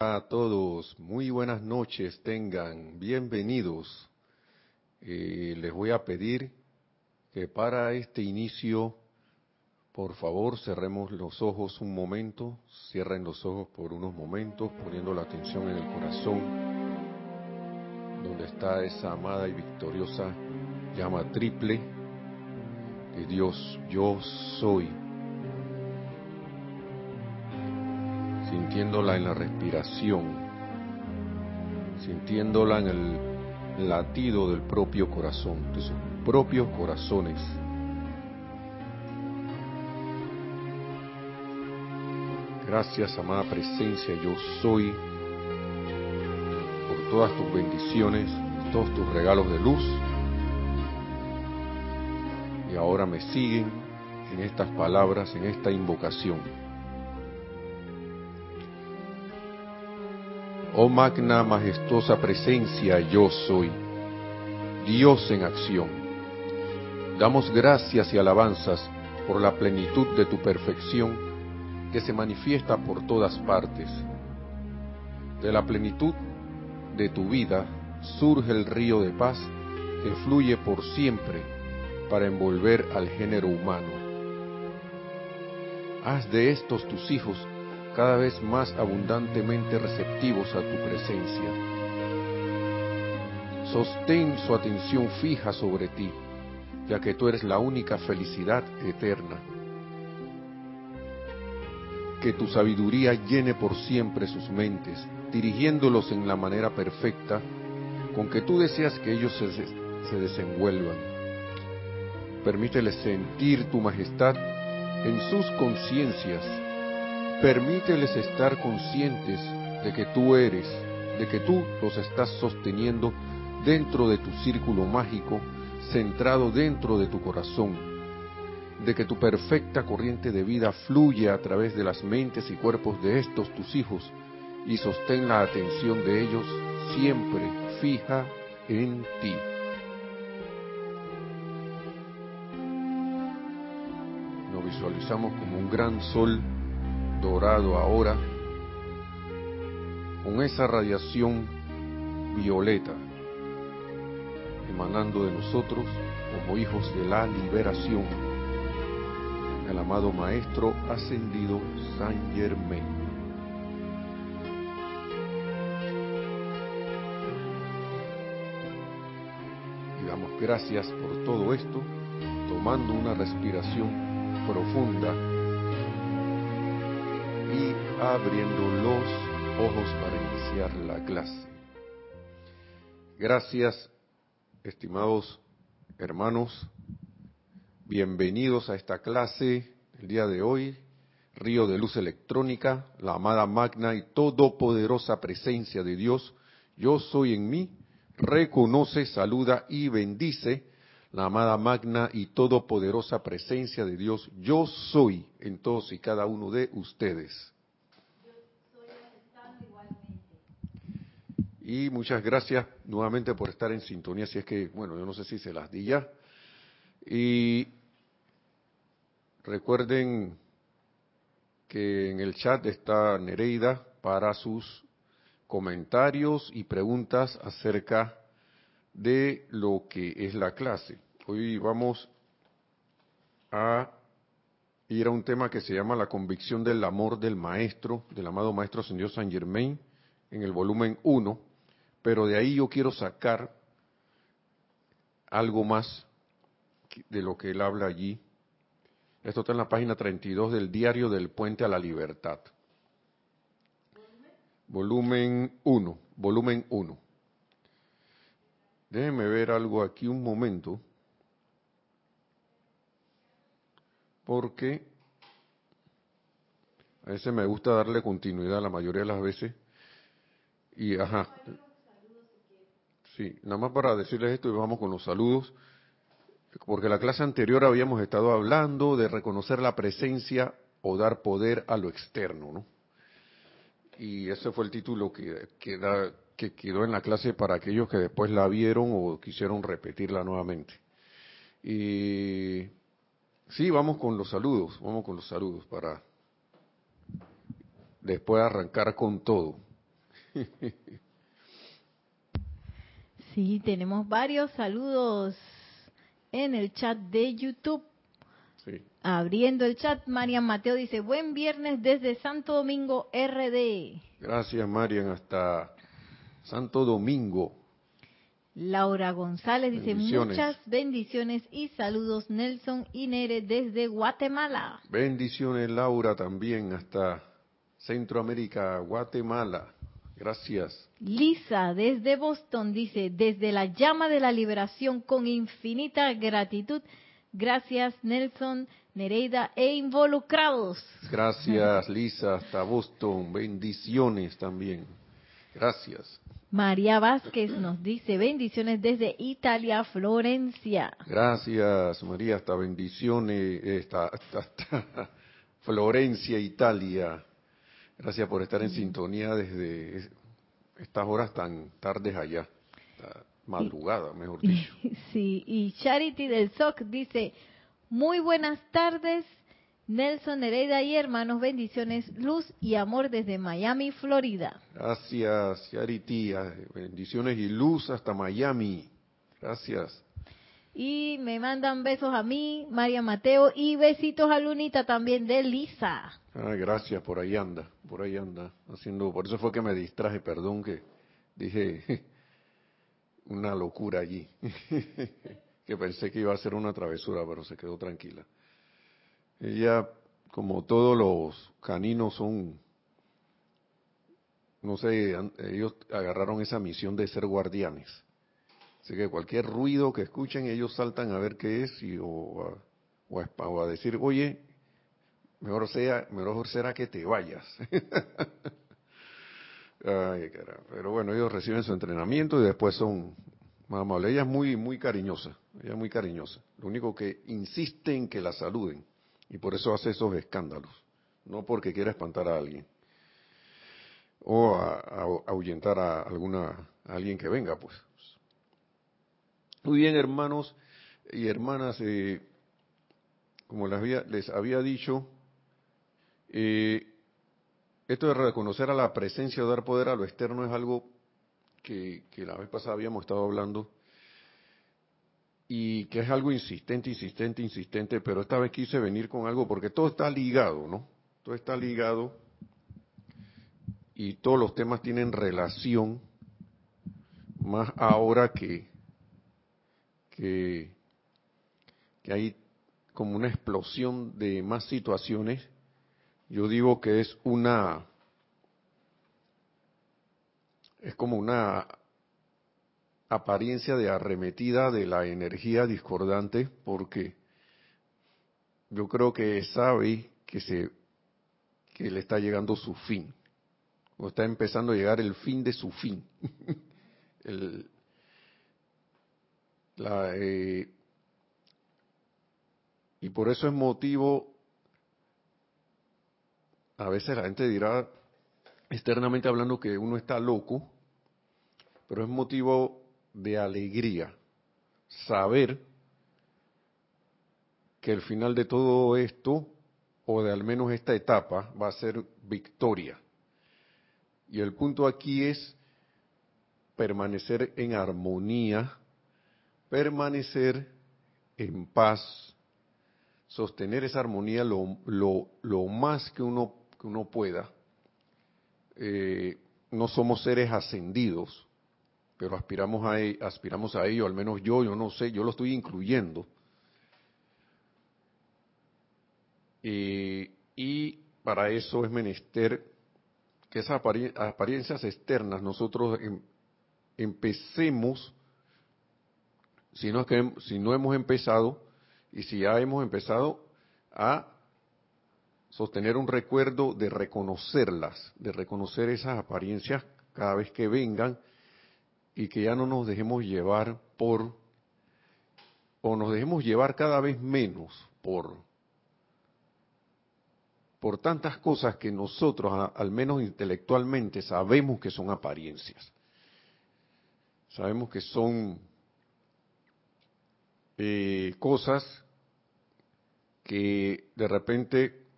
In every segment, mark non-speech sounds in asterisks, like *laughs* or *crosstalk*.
a todos, muy buenas noches tengan, bienvenidos. Eh, les voy a pedir que para este inicio, por favor, cerremos los ojos un momento, cierren los ojos por unos momentos, poniendo la atención en el corazón, donde está esa amada y victoriosa llama triple de Dios, yo soy sintiéndola en la respiración, sintiéndola en el latido del propio corazón, de sus propios corazones. Gracias, amada presencia, yo soy, por todas tus bendiciones, todos tus regalos de luz. Y ahora me siguen en estas palabras, en esta invocación. Oh magna majestuosa presencia, yo soy, Dios en acción. Damos gracias y alabanzas por la plenitud de tu perfección que se manifiesta por todas partes. De la plenitud de tu vida surge el río de paz que fluye por siempre para envolver al género humano. Haz de estos tus hijos cada vez más abundantemente receptivos a tu presencia. Sostén su atención fija sobre ti, ya que tú eres la única felicidad eterna. Que tu sabiduría llene por siempre sus mentes, dirigiéndolos en la manera perfecta con que tú deseas que ellos se, se desenvuelvan. Permíteles sentir tu majestad en sus conciencias Permíteles estar conscientes de que tú eres, de que tú los estás sosteniendo dentro de tu círculo mágico, centrado dentro de tu corazón, de que tu perfecta corriente de vida fluye a través de las mentes y cuerpos de estos tus hijos y sostén la atención de ellos siempre fija en ti. Nos visualizamos como un gran sol dorado ahora, con esa radiación violeta emanando de nosotros como hijos de la liberación, el amado Maestro ascendido San Germain. Y damos gracias por todo esto, tomando una respiración profunda abriendo los ojos para iniciar la clase. Gracias, estimados hermanos. Bienvenidos a esta clase el día de hoy. Río de luz electrónica, la amada magna y todopoderosa presencia de Dios, yo soy en mí, reconoce, saluda y bendice la amada magna y todopoderosa presencia de Dios, yo soy en todos y cada uno de ustedes. Y muchas gracias nuevamente por estar en sintonía, si es que, bueno, yo no sé si se las di ya. Y recuerden que en el chat está Nereida para sus comentarios y preguntas acerca de lo que es la clase. Hoy vamos a ir a un tema que se llama la convicción del amor del maestro, del amado maestro señor Saint Germain, en el volumen 1, pero de ahí yo quiero sacar algo más de lo que él habla allí. Esto está en la página 32 del diario del Puente a la Libertad. Volumen 1, volumen 1. Déjenme ver algo aquí un momento, porque a veces me gusta darle continuidad la mayoría de las veces. Y, ajá, sí, nada más para decirles esto y vamos con los saludos, porque la clase anterior habíamos estado hablando de reconocer la presencia o dar poder a lo externo, ¿no? Y ese fue el título que, que da, que quedó en la clase para aquellos que después la vieron o quisieron repetirla nuevamente. Y sí, vamos con los saludos, vamos con los saludos para después arrancar con todo. *laughs* Sí, tenemos varios saludos en el chat de YouTube. Sí. Abriendo el chat, Marian Mateo dice, buen viernes desde Santo Domingo RD. Gracias, Marian, hasta Santo Domingo. Laura González dice, Bendiciones. muchas bendiciones y saludos Nelson y Nere desde Guatemala. Bendiciones, Laura, también hasta Centroamérica, Guatemala. Gracias. Lisa desde Boston dice, desde la llama de la liberación con infinita gratitud. Gracias Nelson, Nereida e involucrados. Gracias, Lisa, hasta Boston. Bendiciones también. Gracias. María Vázquez nos dice bendiciones desde Italia, Florencia. Gracias, María, hasta bendiciones, hasta, hasta- hasta *laughs* Florencia, Italia. Gracias por estar en sintonía desde estas horas tan tardes allá. Madrugada, mejor *laughs* dicho. Sí, y Charity del SOC dice, muy buenas tardes, Nelson, Nereida y hermanos, bendiciones, luz y amor desde Miami, Florida. Gracias, Charity. Bendiciones y luz hasta Miami. Gracias. Y me mandan besos a mí, María Mateo, y besitos a Lunita también de Lisa. Ah, gracias, por ahí anda, por ahí anda, haciendo, por eso fue que me distraje, perdón que dije *laughs* una locura allí, *laughs* que pensé que iba a ser una travesura, pero se quedó tranquila. Ella, como todos los caninos son, no sé, ellos agarraron esa misión de ser guardianes. Así que cualquier ruido que escuchen, ellos saltan a ver qué es y, o, a, o a- o a decir, oye, Mejor sea, mejor será que te vayas. *laughs* Ay, caramba. Pero bueno, ellos reciben su entrenamiento y después son más amables. Ella es muy, muy cariñosa. Ella es muy cariñosa. Lo único que insiste en que la saluden. Y por eso hace esos escándalos. No porque quiera espantar a alguien. O a, a- ahuyentar a alguna, a alguien que venga, pues. Muy bien, hermanos y hermanas. eh, como les había, les había dicho, eh, esto de reconocer a la presencia o dar poder a lo externo es algo que, que la vez pasada habíamos estado hablando y que es algo insistente, insistente, insistente, pero esta vez quise venir con algo porque todo está ligado, ¿no? Todo está ligado y todos los temas tienen relación, más ahora que, que, que hay como una explosión de más situaciones yo digo que es una, es como una apariencia de arremetida de la energía discordante, porque yo creo que sabe que se, que le está llegando su fin, o está empezando a llegar el fin de su fin. *laughs* El- eh, y por eso es motivo a veces la gente dirá externamente hablando que uno está loco, pero es motivo de alegría saber que el final de todo esto, o de al menos esta etapa, va a ser victoria. Y el punto aquí es permanecer en armonía, permanecer en paz, sostener esa armonía lo, lo, más que uno, que uno pueda. Eh, no somos seres ascendidos, pero aspiramos a, aspiramos a ello, al menos yo, yo no sé, yo lo estoy incluyendo. Eh, y para eso es menester que esas apari- apariencias externas nosotros em- empecemos, si no, si no hemos empezado, y si ya hemos empezado a sostener un recuerdo de reconocerlas, de reconocer esas apariencias cada vez que vengan y que ya no nos dejemos llevar por, o nos dejemos llevar cada vez menos por, por tantas cosas que nosotros, al menos intelectualmente, sabemos que son apariencias. Sabemos que son eh, cosas que de repente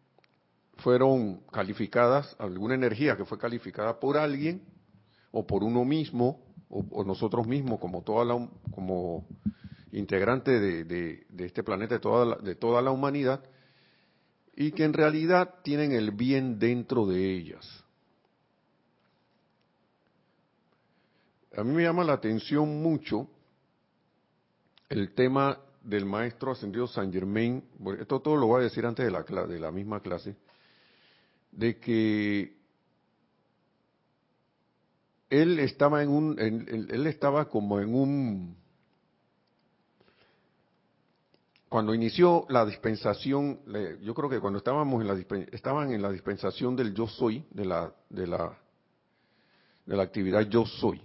fueron calificadas, alguna energía que fue calificada por alguien o por uno mismo, o, nosotros mismos como toda la, como integrante de, de, este planeta, de toda, la, de toda la humanidad, y que en realidad tienen el bien dentro de ellas. A mí me llama la atención mucho el tema del maestro ascendido San Germain, esto todo lo voy a decir antes de la, de la misma clase, de que él estaba en un, él estaba como en un, cuando inició la dispensación, yo creo que cuando estábamos en la estaban en la dispensación del yo soy, de la, de la, de la actividad yo soy.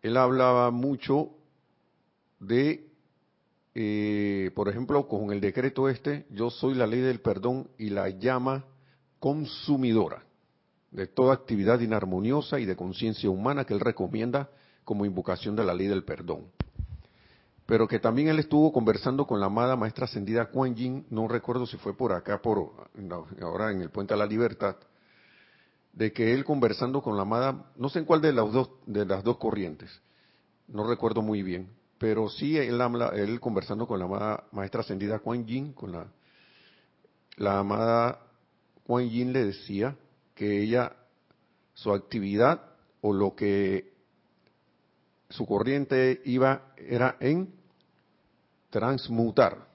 Él hablaba mucho de, eh, por ejemplo, con el decreto este, yo soy la ley del perdón y la llama consumidora de toda actividad inarmoniosa y de conciencia humana que él recomienda como invocación de la ley del perdón. Pero que también él estuvo conversando con la amada maestra ascendida Kuan Yin, no recuerdo si fue por acá, por ahora en el Puente a la Libertad, de que él conversando con la amada, no sé en cuál de las dos, de las dos corrientes, no recuerdo muy bien, pero sí él, conversando con la amada maestra ascendida Kuan Yin, con la, la amada Kuan Yin le decía que ella, su actividad o lo que su corriente iba era en transmutar.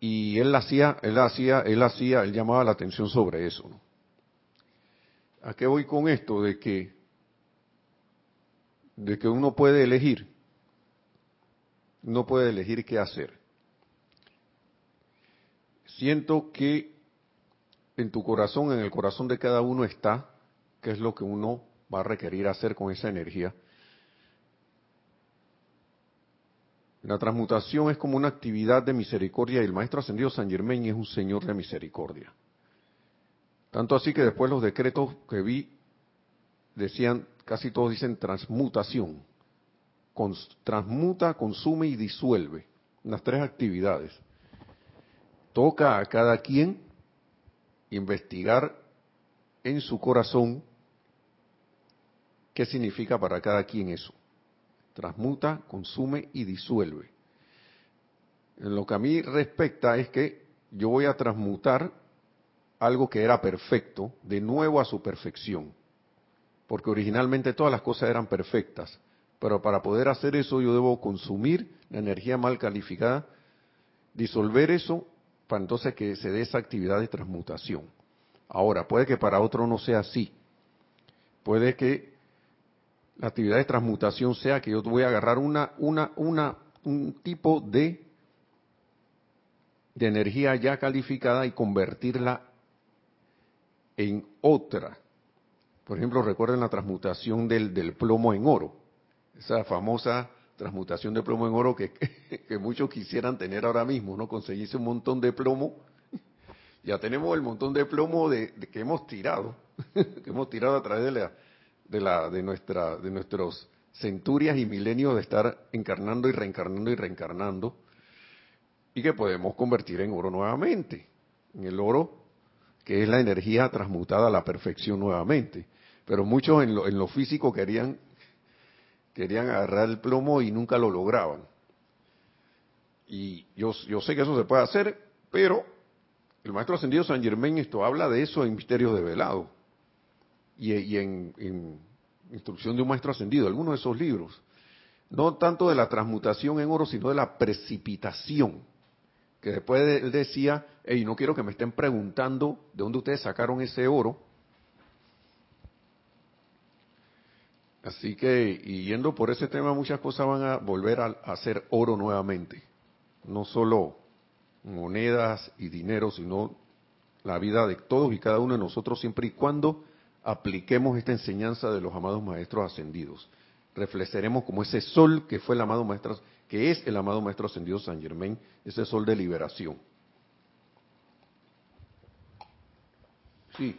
Y él hacía, él hacía, él hacía, él llamaba la atención sobre eso. ¿A qué voy con esto? De que de que uno puede elegir, no puede elegir qué hacer. Siento que en tu corazón, en el corazón de cada uno está qué es lo que uno va a requerir hacer con esa energía. La transmutación es como una actividad de misericordia y el Maestro Ascendido San Germain es un Señor de misericordia. Tanto así que después los decretos que vi decían casi todos dicen transmutación. transmuta, consume y disuelve. Las tres actividades. Toca a cada quien investigar en su corazón qué significa para cada quien eso. Transmuta, consume y disuelve. En lo que a mí respecta es que yo voy a transmutar algo que era perfecto de nuevo a su perfección porque originalmente todas las cosas eran perfectas, pero para poder hacer eso yo debo consumir la energía mal calificada, disolver eso para entonces que se dé esa actividad de transmutación. Ahora, puede que para otro no sea así. Puede que la actividad de transmutación sea que yo voy a agarrar una, una, una, un tipo de, de energía ya calificada y convertirla en otra por ejemplo, recuerden la transmutación del, del plomo en oro, esa famosa transmutación de plomo en oro que, *laughs* muchos quisieran tener ahora mismo, ¿no? Conseguirse un montón de plomo. *laughs* Ya tenemos el montón de plomo de, que hemos tirado, *laughs* que hemos tirado a través de la, de la, de nuestra, de nuestros centurias y milenios de estar encarnando y reencarnando y reencarnando, y que podemos convertir en oro nuevamente, en el oro que es la energía transmutada a la perfección nuevamente. Pero muchos en lo, en lo físico querían, querían agarrar el plomo y nunca lo lograban. Y yo, yo sé que eso se puede hacer, pero el maestro ascendido San Germain esto habla de eso en Misterios de Velado y, y en, en, Instrucción de un Maestro Ascendido, algunos de esos libros. No tanto de la transmutación en oro, sino de la precipitación. Que después él decía, hey, no quiero que me estén preguntando de dónde ustedes sacaron ese oro, Así que, y yendo por ese tema, muchas cosas van a volver a, hacer oro nuevamente. No solo monedas y dinero, sino la vida de todos y cada uno de nosotros, siempre y cuando apliquemos esta enseñanza de los amados maestros ascendidos. Reflejaremos como ese sol que fue el amado maestro, que es el amado maestro ascendido San Germain, ese sol de liberación. Sí.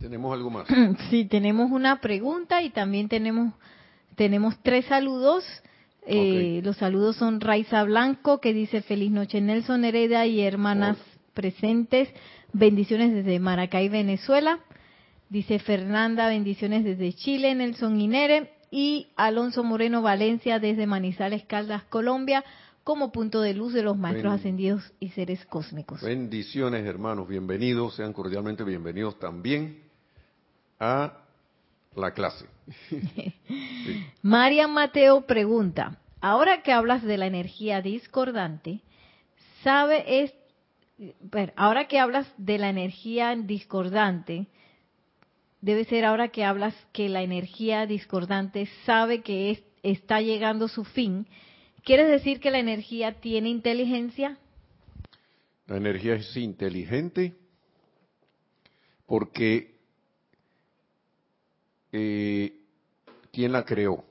¿Tenemos algo más? *clears throat* Sí, tenemos una pregunta y también tenemos, tenemos tres saludos. Eh, los saludos son Raiza Blanco, que dice feliz noche Nelson Hereda y hermanas presentes. Bendiciones desde Maracay, Venezuela. Dice Fernanda, bendiciones desde Chile, Nelson Inere. Y Alonso Moreno Valencia desde Manizales, Caldas, Colombia, como punto de luz de los maestros ascendidos y seres cósmicos. Bendiciones, hermanos. Bienvenidos, sean cordialmente bienvenidos también a la clase. *laughs* María Mateo pregunta, ahora que hablas de la energía discordante, ¿sabe es, ahora que hablas de la energía discordante, debe ser ahora que hablas que la energía discordante sabe que está llegando su fin, ¿quieres decir que la energía tiene inteligencia? La energía es inteligente porque eh, ¿quién la creó?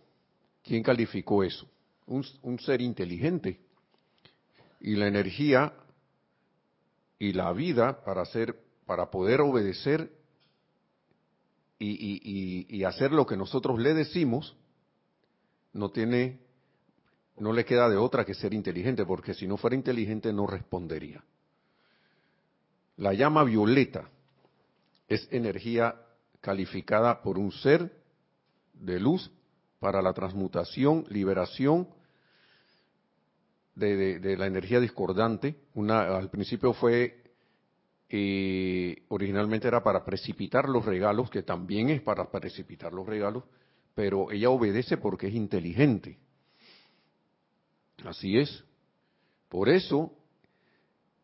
¿Quién calificó eso? Un, ser inteligente. Y la energía y la vida para hacer, para poder obedecer y, hacer lo que nosotros le decimos, no tiene, no le queda de otra que ser inteligente, porque si no fuera inteligente no respondería. La llama violeta es energía calificada por un ser de luz para la transmutación, liberación de, la energía discordante. Una, al principio fue, eh, originalmente era para precipitar los regalos, que también es para precipitar los regalos, pero ella obedece porque es inteligente. Así es. Por eso,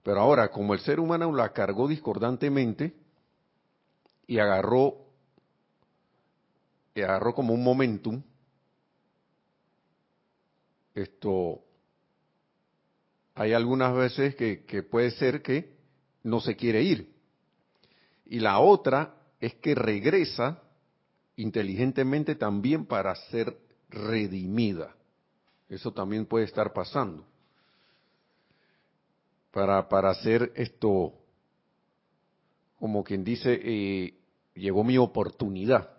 pero ahora, como el ser humano la cargó discordantemente y agarró agarró como un momentum, esto, hay algunas veces que, que puede ser que no se quiere ir. Y la otra es que regresa inteligentemente también para ser redimida. Eso también puede estar pasando. Para, para hacer esto, como quien dice, eh, llegó mi oportunidad.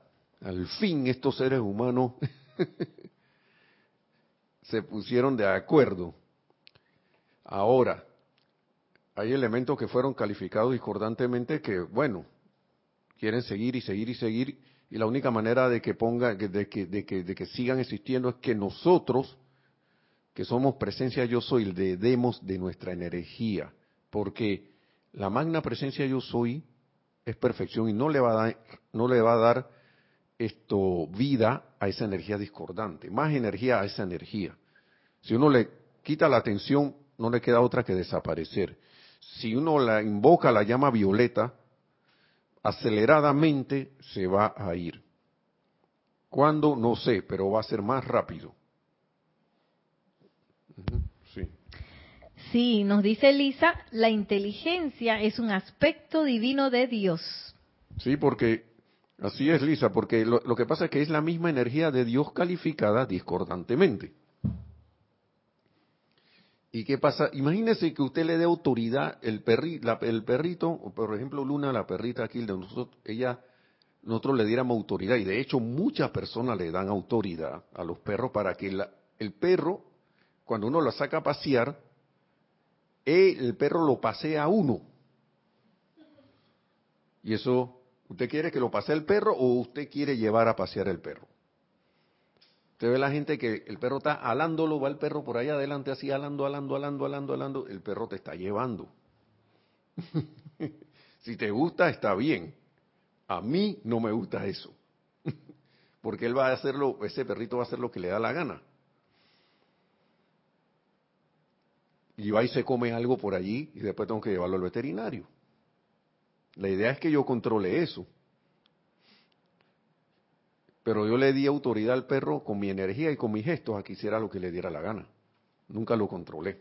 Al fin estos seres humanos *laughs* se pusieron de acuerdo. Ahora, hay elementos que fueron calificados discordantemente que, bueno, quieren seguir y seguir y seguir, y la única manera de que ponga, de que, de que, de que sigan existiendo es que nosotros, que somos presencia yo soy, le demos de nuestra energía, porque la magna presencia yo soy es perfección y no le va a dar, no le va a dar esto vida a esa energía discordante, más energía a esa energía. Si uno le quita la atención, no le queda otra que desaparecer. Si uno la invoca la llama violeta, aceleradamente se va a ir. ¿Cuándo? No sé, pero va a ser más rápido. Sí. Sí, nos dice Elisa, la inteligencia es un aspecto divino de Dios. Sí, porque Así es, Lisa, porque lo, que pasa es que es la misma energía de Dios calificada discordantemente. ¿Y qué pasa? Imagínese que usted le dé autoridad, el, perri, el perrito, por ejemplo Luna, la perrita aquí de nosotros, ella, nosotros le diéramos autoridad, y de hecho muchas personas le dan autoridad a los perros para que el perro, cuando uno lo saca a pasear, el perro lo pasea a uno. Y eso ¿Usted quiere que lo pase el perro o usted quiere llevar a pasear el perro? Usted ve la gente que el perro está alándolo, va el perro por ahí adelante así alando, alando, alando, alando, alando, el perro te está llevando. *laughs* si te gusta, está bien. A mí no me gusta eso. *laughs* Porque él va a hacerlo, ese perrito va a hacer lo que le da la gana. Y va y se come algo por allí y después tengo que llevarlo al veterinario. La idea es que yo controle eso. Pero yo le di autoridad al perro con mi energía y con mis gestos a que hiciera lo que le diera la gana. Nunca lo controlé.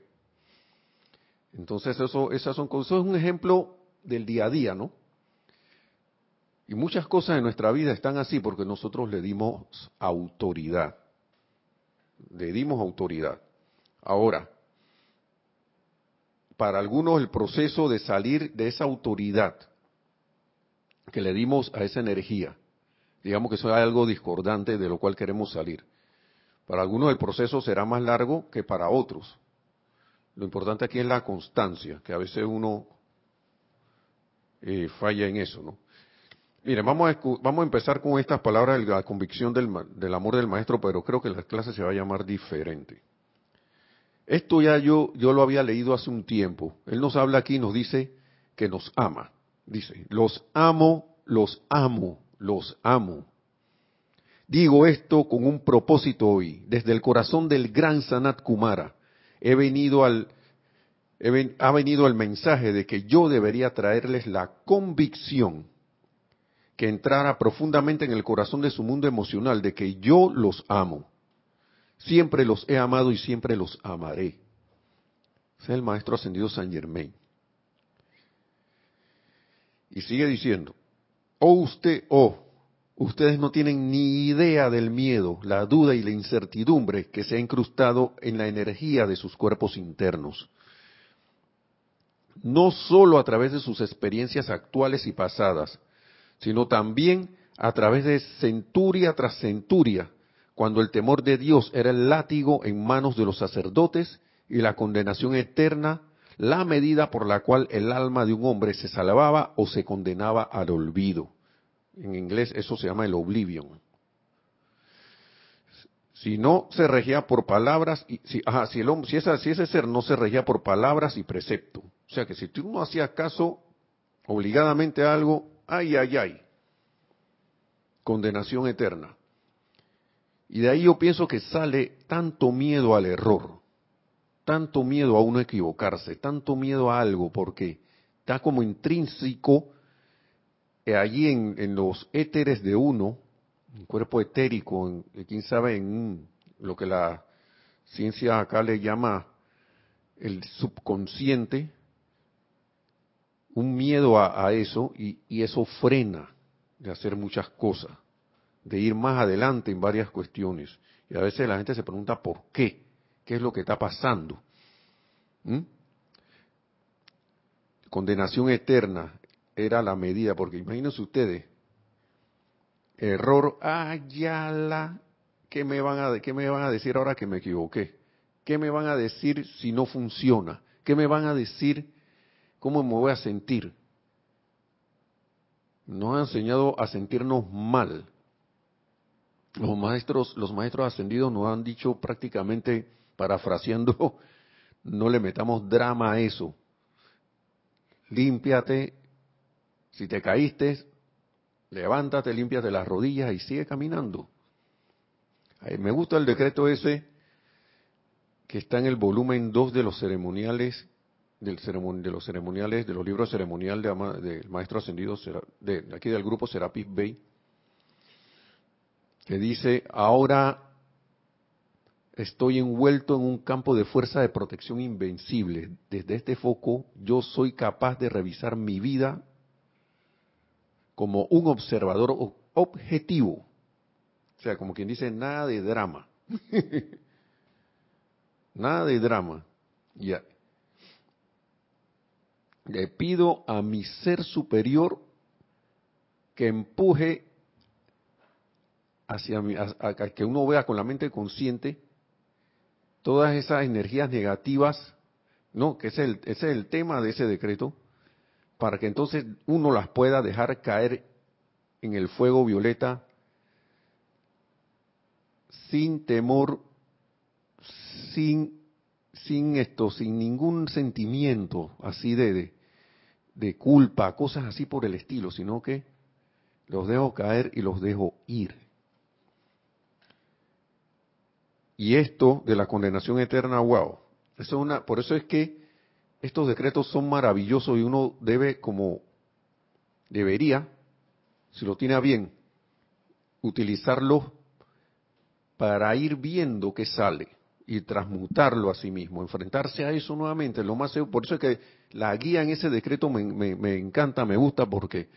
Entonces eso, esas son cosas, es un ejemplo del día a día, ¿no? Y muchas cosas en nuestra vida están así porque nosotros le dimos autoridad. Le dimos autoridad. Ahora, para algunos el proceso de salir de esa autoridad que le dimos a esa energía. Digamos que eso es algo discordante de lo cual queremos salir. Para algunos el proceso será más largo que para otros. Lo importante aquí es la constancia, que a veces uno eh, falla en eso, ¿no? Miren, vamos a, vamos a empezar con estas palabras de la convicción del, del amor del maestro, pero creo que la clase se va a llamar diferente. Esto ya yo, yo lo había leído hace un tiempo. Él nos habla aquí, nos dice que nos ama. Dice, los amo, los amo, los amo. Digo esto con un propósito hoy. Desde el corazón del gran Sanat Kumara he venido al, ha venido el mensaje de que yo debería traerles la convicción que entrara profundamente en el corazón de su mundo emocional de que yo los amo. Siempre los he amado y siempre los amaré. Es el maestro ascendido San Germain. Y sigue diciendo, oh usted, oh, ustedes no tienen ni idea del miedo, la duda y la incertidumbre que se ha incrustado en la energía de sus cuerpos internos. No solo a través de sus experiencias actuales y pasadas, sino también a través de centuria tras centuria, cuando el temor de Dios era el látigo en manos de los sacerdotes y la condenación eterna, la medida por la cual el alma de un hombre se salvaba o se condenaba al olvido. En inglés eso se llama el oblivion. Si no se regía por palabras, y, si, si, el si, si ese ser no se regía por palabras y precepto, o sea que si tú no hacías caso obligadamente a algo, ay, ay, ay, condenación eterna. Y de ahí yo pienso que sale tanto miedo al error, tanto miedo a uno equivocarse, tanto miedo a algo, porque está como intrínseco eh, allí en, los éteres de uno, un cuerpo etérico, en, quién sabe, en lo que la ciencia acá le llama el subconsciente, un miedo a, eso y, eso frena de hacer muchas cosas, de ir más adelante en varias cuestiones. Y a veces la gente se pregunta por qué, qué es lo que está pasando. ¿Mm? Condenación eterna era la medida, porque imagínense ustedes, error, ayala, ¿qué me van a, qué me van a decir ahora que me equivoqué? ¿Qué me van a decir si no funciona? ¿Qué me van a decir ¿Cómo me voy a sentir? Nos ha enseñado a sentirnos mal. Los maestros, los maestros ascendidos nos han dicho prácticamente, parafraseando, *laughs* no le metamos drama a eso. Límpiate, si te caíste, levántate, límpiate las rodillas y sigue caminando. Me gusta el decreto ese que está en el volumen 2 de los ceremoniales del de los ceremoniales, de los libros ceremonial del maestro ascendido, de, aquí del grupo Serapis Bay, que dice, ahora estoy envuelto en un campo de fuerza de protección invencible. Desde este foco yo soy capaz de revisar mi vida como un observador objetivo. O sea, como quien dice, nada de drama. *laughs* nada de drama. Ya, le pido a mi ser superior que empuje hacia mi, a, que uno vea con la mente consciente todas esas energías negativas, no, que es, el, ese es el tema de ese decreto, para que entonces uno las pueda dejar caer en el fuego violeta sin temor, sin sin esto, sin ningún sentimiento así de, de, culpa, cosas así por el estilo, sino que los dejo caer y los dejo ir. Y esto de la condenación eterna, wow, eso es una, por eso es que estos decretos son maravillosos y uno debe como debería, si lo tiene a bien, utilizarlos para ir viendo qué sale y transmutarlo a sí mismo, enfrentarse a eso nuevamente, lo más por eso es que la guía en ese decreto me, me, encanta, me gusta porque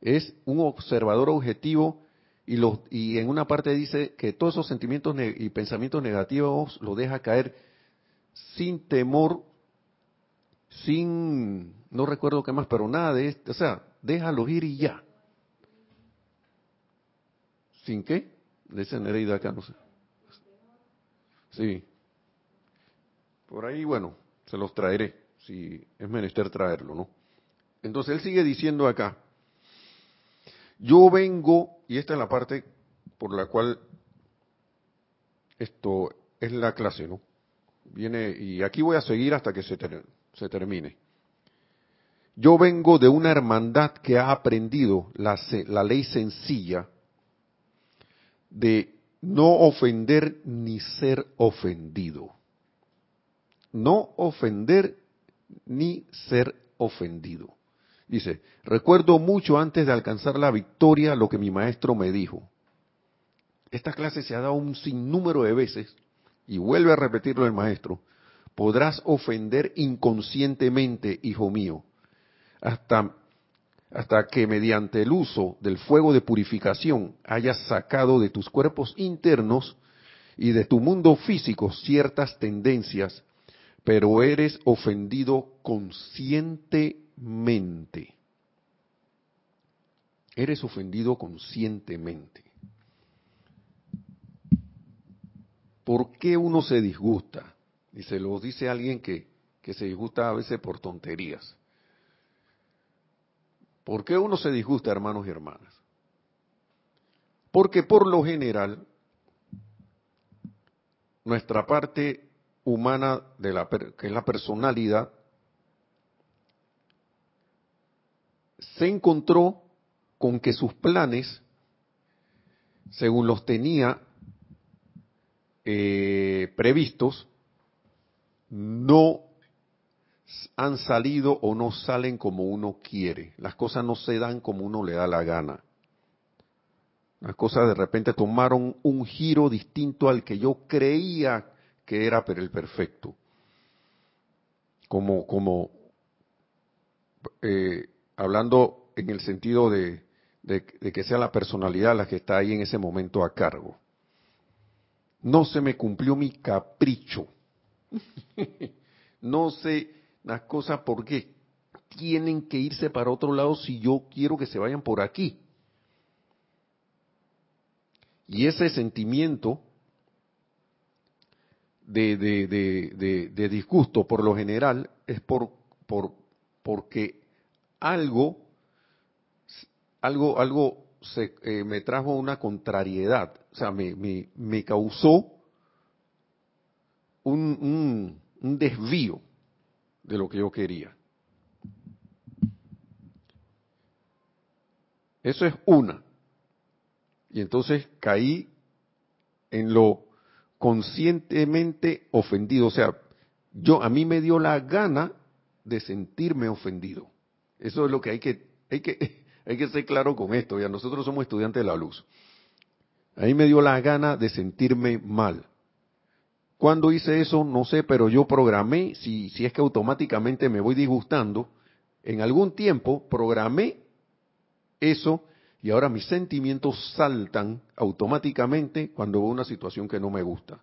es un observador objetivo y, los, y en una parte dice que todos esos sentimientos y pensamientos negativos los deja caer sin temor, sin, no recuerdo qué más, pero nada de esto, o sea, déjalos ir y ya. ¿Sin qué? De esa Nereida acá, no sé. Sí. Por ahí, bueno, se los traeré, si es menester traerlo, ¿no? Entonces él sigue diciendo acá, yo vengo, y esta es la parte por la cual esto es la clase, ¿no? Viene, y aquí voy a seguir hasta que se, termine. Yo vengo de una hermandad que ha aprendido la ley sencilla de no ofender ni ser ofendido. No ofender ni ser ofendido. Dice, recuerdo mucho antes de alcanzar la victoria lo que mi maestro me dijo. Esta clase se ha dado un sinnúmero de veces y vuelve a repetirlo el maestro. Podrás ofender inconscientemente, hijo mío, hasta, hasta que mediante el uso del fuego de purificación hayas sacado de tus cuerpos internos y de tu mundo físico ciertas tendencias, pero eres ofendido Eres ofendido conscientemente. ¿Por qué uno se disgusta? Y se lo dice alguien que, que se disgusta a veces por tonterías. ¿Por qué uno se disgusta, hermanos y hermanas? Porque por lo general, nuestra parte humana, de la, que es la personalidad, se encontró con que sus planes, según los tenía eh, previstos, no han salido o no salen como uno quiere. Las cosas no se dan como uno le da la gana. Las cosas de repente tomaron un giro distinto al que yo creía que era el perfecto. Como, como eh, hablando en el sentido de, que sea la personalidad la que está ahí en ese momento a cargo. No se me cumplió mi capricho. *laughs* no sé las cosas por qué tienen que irse para otro lado si yo quiero que se vayan por aquí. Y ese sentimiento de, de, de, disgusto por lo general es por, por, porque algo, algo, algo se, eh, me trajo una contrariedad, o sea, me, me, me causó un, un, un desvío de lo que yo quería. Eso es una. Y entonces caí en lo conscientemente ofendido. O sea, yo a mí me dio la gana de sentirme ofendido. Eso es lo que hay que hay que *laughs* hay que ser claro con esto. Ya nosotros somos estudiantes de la luz. A mí me dio la gana de sentirme mal. Cuando hice eso, no sé, pero yo programé, si, si es que automáticamente me voy disgustando, en algún tiempo programé eso y ahora mis sentimientos saltan automáticamente cuando veo una situación que no me gusta.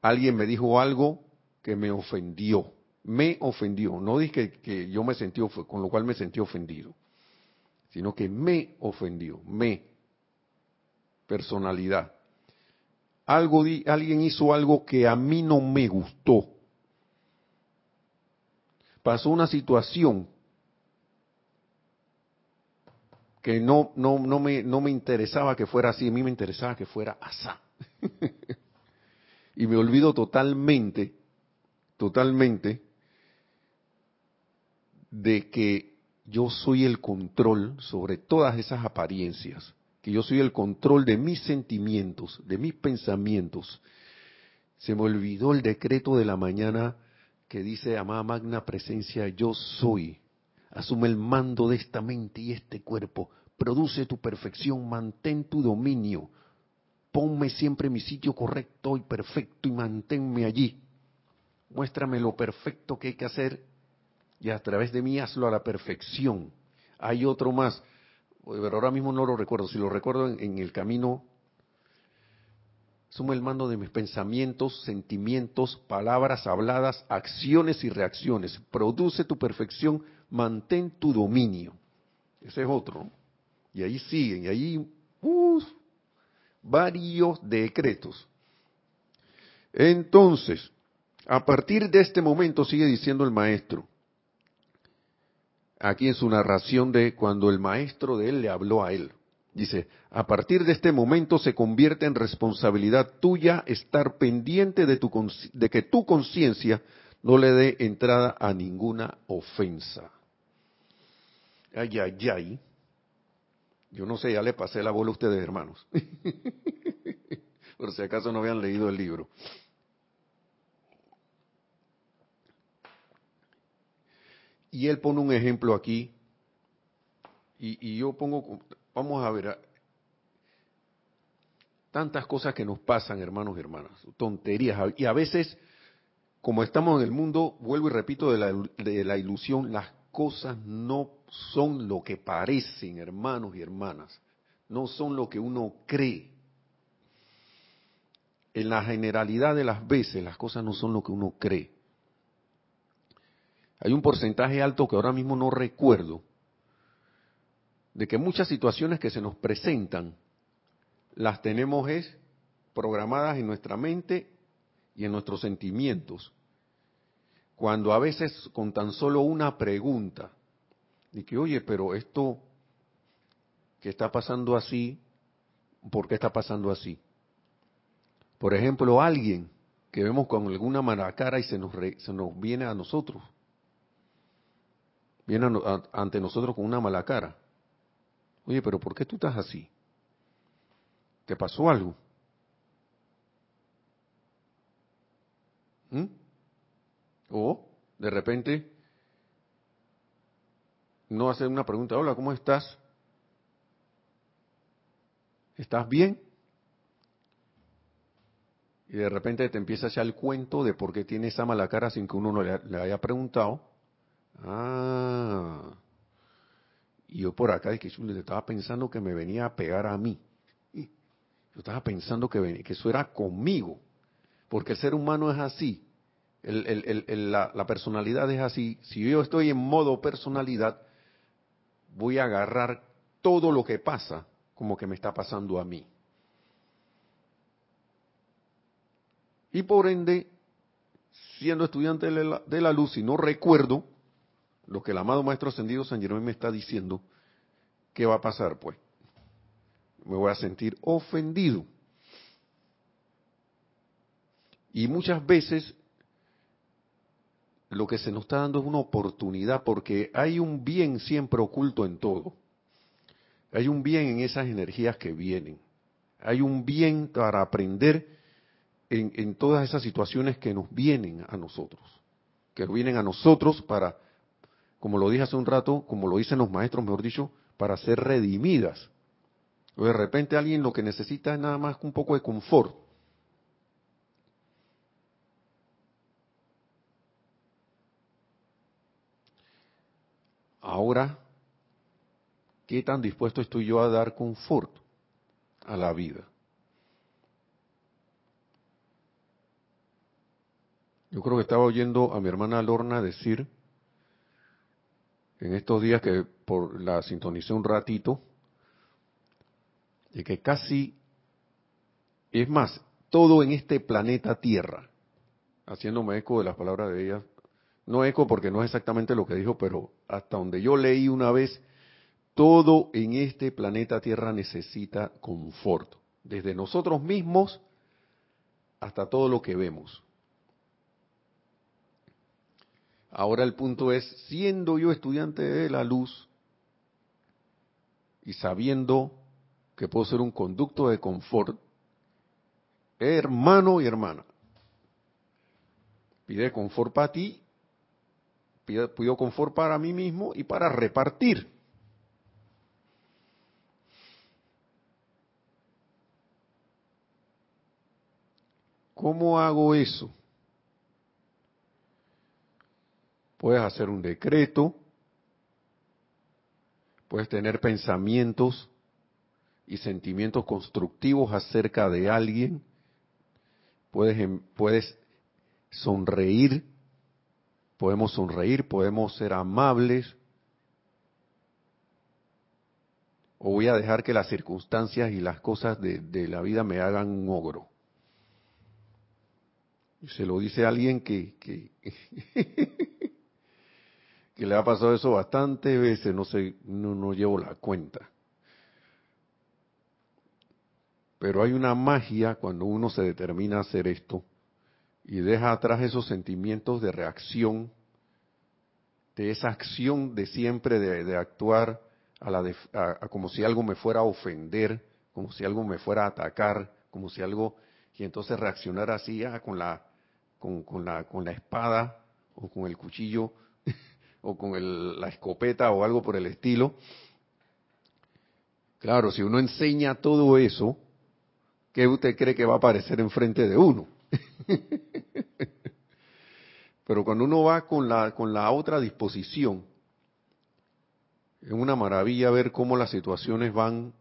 Alguien me dijo algo que me ofendió, me ofendió, no dije que, yo me sentí, con lo cual me sentí ofendido, sino que me ofendió, me, personalidad algo alguien hizo algo que a mí no me gustó. Pasó una situación que no, no, no, me, no me interesaba que fuera así, a mí me interesaba que fuera asá. *laughs* y me olvido totalmente, totalmente, de que yo soy el control sobre todas esas apariencias que yo soy el control de mis sentimientos, de mis pensamientos. Se me olvidó el decreto de la mañana que dice, amada magna presencia, yo soy. Asume el mando de esta mente y este cuerpo. Produce tu perfección, mantén tu dominio. Ponme siempre en mi sitio correcto y perfecto y manténme allí. Muéstrame lo perfecto que hay que hacer y a través de mí hazlo a la perfección. Hay otro más pero ahora mismo no lo recuerdo. Si lo recuerdo en, el camino, sumo el mando de mis pensamientos, sentimientos, palabras habladas, acciones y reacciones. Produce tu perfección, mantén tu dominio. Ese es otro. Y ahí siguen, y ahí varios decretos. Entonces, a partir de este momento, sigue diciendo el maestro, aquí en su narración de cuando el maestro de él le habló a él. Dice, a partir de este momento se convierte en responsabilidad tuya estar pendiente de, tu, de que tu conciencia no le dé entrada a ninguna ofensa. Ay, ay, ay. Yo no sé, ya le pasé la bola a ustedes, hermanos. *laughs* Por si acaso no habían leído el libro. Y él pone un ejemplo aquí, y, yo pongo, vamos a ver, tantas cosas que nos pasan, hermanos y hermanas, tonterías, y a veces, como estamos en el mundo, vuelvo y repito, de la, de la ilusión, las cosas no son lo que parecen, hermanos y hermanas, no son lo que uno cree. En la generalidad de las veces las cosas no son lo que uno cree. Hay un porcentaje alto que ahora mismo no recuerdo, de que muchas situaciones que se nos presentan las tenemos es programadas en nuestra mente y en nuestros sentimientos. Cuando a veces con tan solo una pregunta, de que, oye, pero esto que está pasando así, ¿por qué está pasando así? Por ejemplo, alguien que vemos con alguna mala cara y se nos, se nos viene a nosotros viene ante nosotros con una mala cara. Oye, pero ¿por qué tú estás así? ¿Te pasó algo? ¿Mm? O de repente no hacer una pregunta, hola, ¿cómo estás? ¿Estás bien? Y de repente te empieza a el cuento de por qué tiene esa mala cara sin que uno le, le haya preguntado. Ah. Y yo por acá, que yo estaba pensando que me venía a pegar a mí. Yo estaba pensando que, que eso era conmigo. Porque el ser humano es así. la, personalidad es así. Si yo estoy en modo personalidad, voy a agarrar todo lo que pasa como que me está pasando a mí. Y por ende, siendo estudiante de la luz, y no recuerdo lo que el amado Maestro Ascendido San Jerónimo me está diciendo, ¿qué va a pasar? Pues me voy a sentir ofendido. Y muchas veces lo que se nos está dando es una oportunidad porque hay un bien siempre oculto en todo. Hay un bien en esas energías que vienen. Hay un bien para aprender en, en todas esas situaciones que nos vienen a nosotros. Que vienen a nosotros para como lo dije hace un rato, como lo dicen los maestros, mejor dicho, para ser redimidas. O de repente alguien lo que necesita es nada más un poco de confort. Ahora, ¿qué tan dispuesto estoy yo a dar confort a la vida? Yo creo que estaba oyendo a mi hermana Lorna decir en estos días que por la sintonicé un ratito, de que casi, es más, todo en este planeta Tierra, haciéndome eco de las palabras de ella, no eco porque no es exactamente lo que dijo, pero hasta donde yo leí una vez, todo en este planeta Tierra necesita confort, desde nosotros mismos hasta todo lo que vemos. Ahora el punto es, siendo yo estudiante de la luz y sabiendo que puedo ser un conducto de confort, hermano y hermana, pide confort para ti, pido confort para mí mismo y para repartir. ¿Cómo hago eso? Puedes hacer un decreto, puedes tener pensamientos y sentimientos constructivos acerca de alguien, puedes, em, puedes sonreír, podemos sonreír, podemos ser amables, o voy a dejar que las circunstancias y las cosas de, de la vida me hagan un ogro. Y se lo dice alguien que, que *laughs* que le ha pasado eso bastantes veces, no sé, no, no llevo la cuenta. Pero hay una magia cuando uno se determina a hacer esto y deja atrás esos sentimientos de reacción, de esa acción de siempre de, actuar a la como si algo me fuera a ofender, como si algo me fuera a atacar, como si algo y entonces reaccionar así ah, con la con, con, la con la espada o con el cuchillo o con el, la escopeta o algo por el estilo. Claro, si uno enseña todo eso, ¿qué usted cree que va a aparecer enfrente de uno? *laughs* Pero cuando uno va con la, con la otra disposición, es una maravilla ver cómo las situaciones van,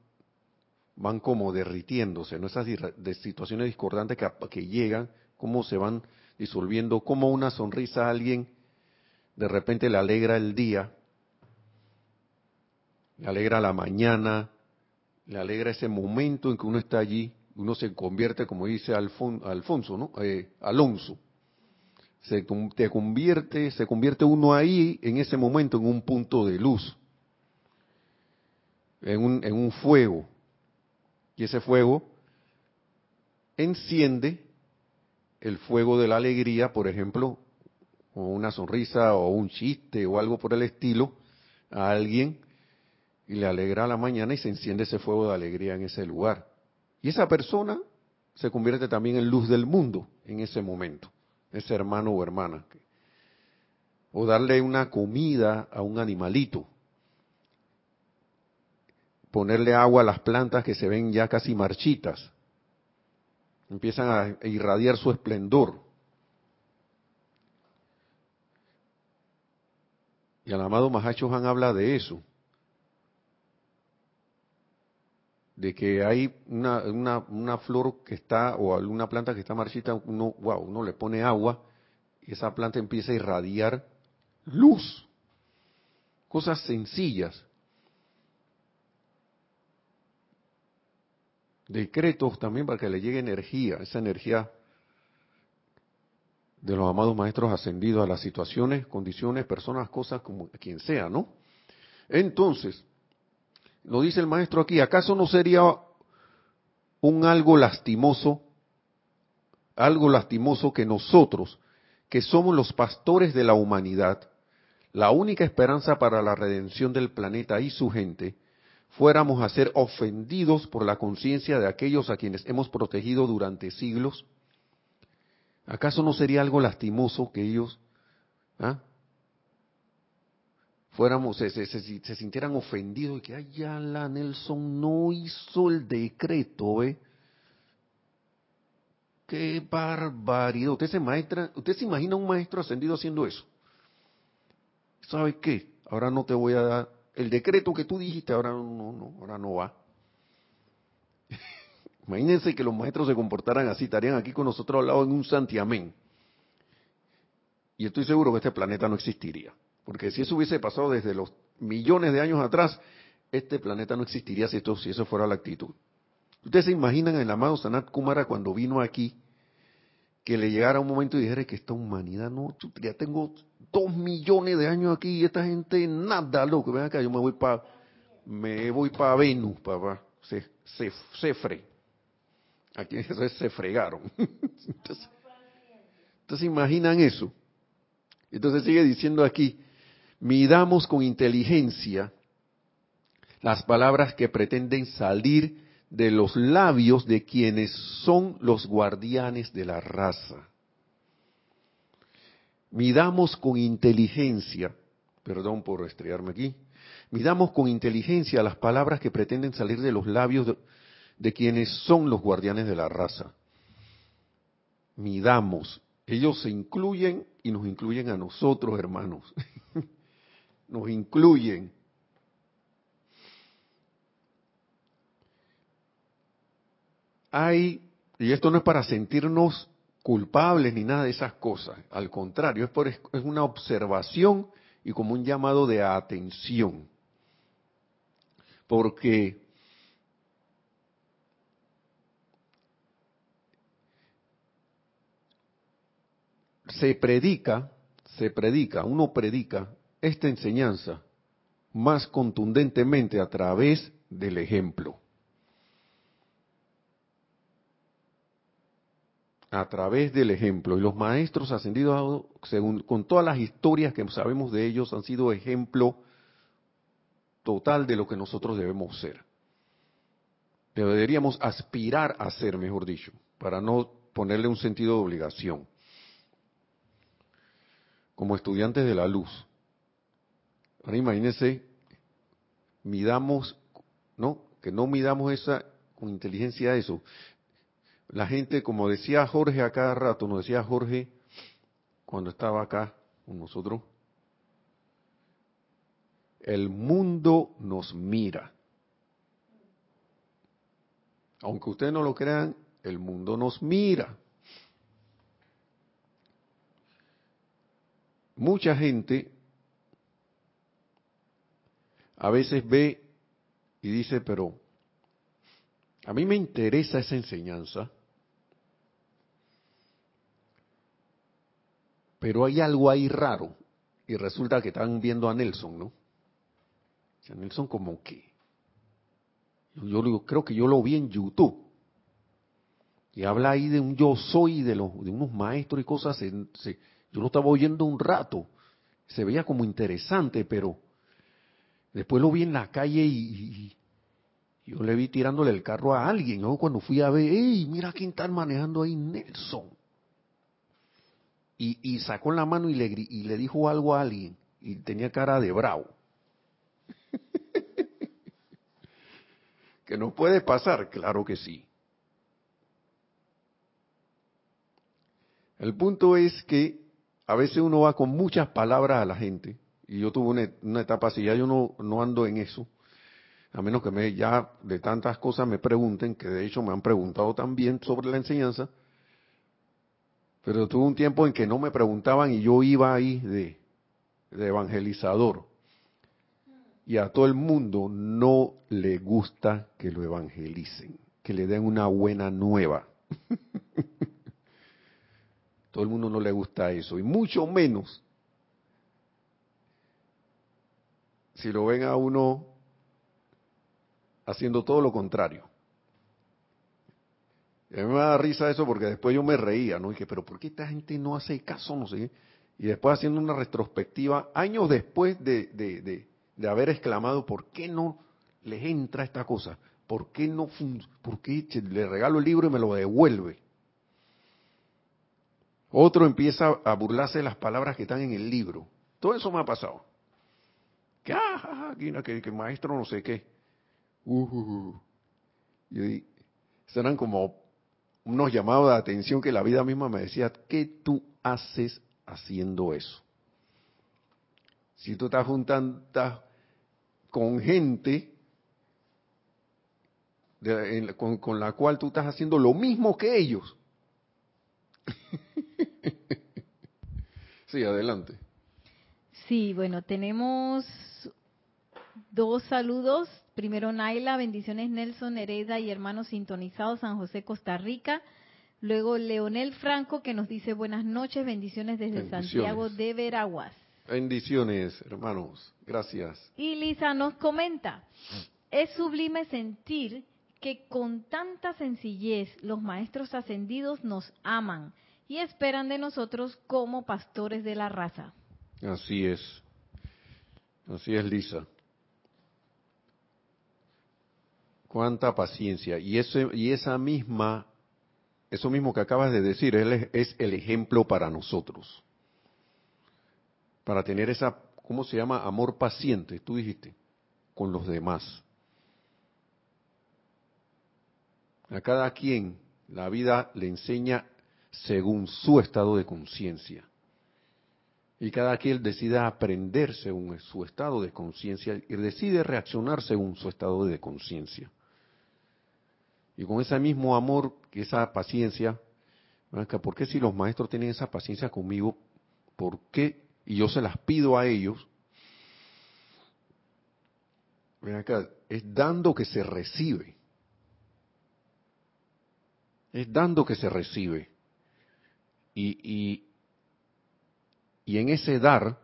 van como derritiéndose, ¿no? Esas de situaciones discordantes que, que llegan, cómo se van disolviendo, cómo una sonrisa a alguien de repente le alegra el día, le alegra la mañana, le alegra ese momento en que uno está allí, uno se convierte, como dice Alfonso, ¿no? Eh, Alonso. Se te convierte, se convierte uno ahí en ese momento en un punto de luz, en un, en un fuego. Y ese fuego enciende el fuego de la alegría, por ejemplo, o una sonrisa o un chiste o algo por el estilo a alguien y le alegra la mañana y se enciende ese fuego de alegría en ese lugar. Y esa persona se convierte también en luz del mundo en ese momento, ese hermano o hermana. O darle una comida a un animalito. Ponerle agua a las plantas que se ven ya casi marchitas. Empiezan a irradiar su esplendor. Y el amado Mahacho Han habla de eso. de que hay una, una, una, flor que está, o alguna planta que está marchita, uno, wow, uno le pone agua y esa planta empieza a irradiar luz. Cosas sencillas. Decretos también para que le llegue energía, esa energía de los amados maestros ascendidos a las situaciones, condiciones, personas, cosas, como quien sea, ¿no? Entonces, lo dice el maestro aquí, ¿acaso no sería un algo lastimoso, algo lastimoso que nosotros, que somos los pastores de la humanidad, la única esperanza para la redención del planeta y su gente, fuéramos a ser ofendidos por la conciencia de aquellos a quienes hemos protegido durante siglos? ¿Acaso no sería algo lastimoso que ellos ¿ah? fuéramos, se, se, sintieran ofendidos y que, ay, ya la Nelson no hizo el decreto, ¿eh? Qué barbaridad. Usted se, maestra, usted se imagina un maestro ascendido haciendo eso. ¿Sabe qué? Ahora no te voy a dar el decreto que tú dijiste, ahora no, no, ahora no va. Imagínense que los maestros se comportaran así, estarían aquí con nosotros al lado en un santiamén. Y estoy seguro que este planeta no existiría. Porque si eso hubiese pasado desde los millones de años atrás, este planeta no existiría si, esto, si eso fuera la actitud. Ustedes se imaginan el amado Sanat Kumara cuando vino aquí, que le llegara un momento y dijera que esta humanidad no, ya tengo dos millones de años aquí y esta gente nada, loco, ven acá, yo me voy para me voy para Venus, papá, se, se, se fre. Aquí *laughs* eso se fregaron. *laughs* entonces, entonces imaginan eso. Entonces sigue diciendo aquí, midamos con inteligencia las palabras que pretenden salir de los labios de quienes son los guardianes de la raza. Midamos con inteligencia, perdón por estrellarme aquí, midamos con inteligencia las palabras que pretenden salir de los labios de, de quienes son los guardianes de la raza. Midamos. Ellos se incluyen y nos incluyen a nosotros, hermanos. *laughs* nos incluyen. Hay, y esto no es para sentirnos culpables ni nada de esas cosas, al contrario, es, por, una observación y como un llamado de atención. Porque se predica, se predica, uno predica esta enseñanza más contundentemente a través del ejemplo. A través del ejemplo. Y los maestros ascendidos, según, con todas las historias que sabemos de ellos, han sido ejemplo total de lo que nosotros debemos ser. Deberíamos aspirar a ser, mejor dicho, para no ponerle un sentido de obligación. Como estudiantes de la luz. Ahora imagínense, midamos, ¿no? Que no midamos esa con inteligencia eso. La gente, como decía Jorge a cada rato, nos decía Jorge cuando estaba acá con nosotros, el mundo nos mira. Aunque ustedes no lo crean, el mundo nos mira. Mucha gente a veces ve y dice, pero a mí me interesa esa enseñanza, pero hay algo ahí raro. Y resulta que están viendo a Nelson, ¿no? A Nelson como que, yo, creo que yo lo vi en YouTube. Y habla ahí de un yo soy, de, los, de unos maestros y cosas. Yo lo estaba oyendo un rato. Se veía como interesante, pero Después lo vi en la calle y, yo le vi tirándole el carro a alguien. ¿no? Cuando fui a ver, ¡ey! Mira quién está manejando ahí, Nelson. Y, y sacó la mano y le, y le dijo algo a alguien. Y tenía cara de bravo. *laughs* ¿Que no puede pasar? Claro que sí. El punto es que a veces uno va con muchas palabras a la gente y yo tuve una, etapa así, ya yo no, no ando en eso, a menos que me ya de tantas cosas me pregunten, que de hecho me han preguntado también sobre la enseñanza, pero tuve un tiempo en que no me preguntaban y yo iba ahí de, de evangelizador. Y a todo el mundo no le gusta que lo evangelicen, que le den una buena nueva. *laughs* todo el mundo no le gusta eso, y mucho menos si lo ven a uno haciendo todo lo contrario. mí me da risa eso porque después yo me reía, ¿no? Y dije, pero ¿por qué esta gente no hace caso? No sé. Y después haciendo una retrospectiva, años después de, de, de, haber exclamado, ¿por qué no les entra esta cosa? ¿Por qué no por qué le regalo el libro y me lo devuelve? Otro empieza a burlarse de las palabras que están en el libro. Todo eso me ha pasado que, ah, que, que, maestro no sé qué. Uh, uh, uh. Y eran como unos llamados de atención que la vida misma me decía, ¿qué tú haces haciendo eso? Si tú estás juntando con gente con, con la cual tú estás haciendo lo mismo que ellos. *laughs* *laughs* sí, adelante. Sí, bueno, tenemos dos saludos. Primero Naila, bendiciones Nelson, Hereda y hermanos sintonizados San José, Costa Rica. Luego Leonel Franco que nos dice buenas noches, bendiciones desde Santiago de Veraguas. Bendiciones, hermanos. Gracias. Y Lisa nos comenta, es sublime sentir que con tanta sencillez los maestros ascendidos nos aman y esperan de nosotros como pastores de la raza. Así es. Así es, Lisa. Cuánta paciencia. Y, ese, y esa misma, eso mismo que acabas de decir, él es, el ejemplo para nosotros. Para tener esa, ¿cómo se llama? Amor paciente, tú dijiste, con los demás. A cada quien la vida le enseña según su estado de conciencia. Y cada quien decide aprender según su estado de conciencia y decide reaccionar según su estado de conciencia. Y con ese mismo amor, esa paciencia, ¿por qué si los maestros tienen esa paciencia conmigo? ¿Por qué? Y yo se las pido a ellos. Ven acá, es dando que se recibe. Es dando que se recibe. Y, y, y en ese dar,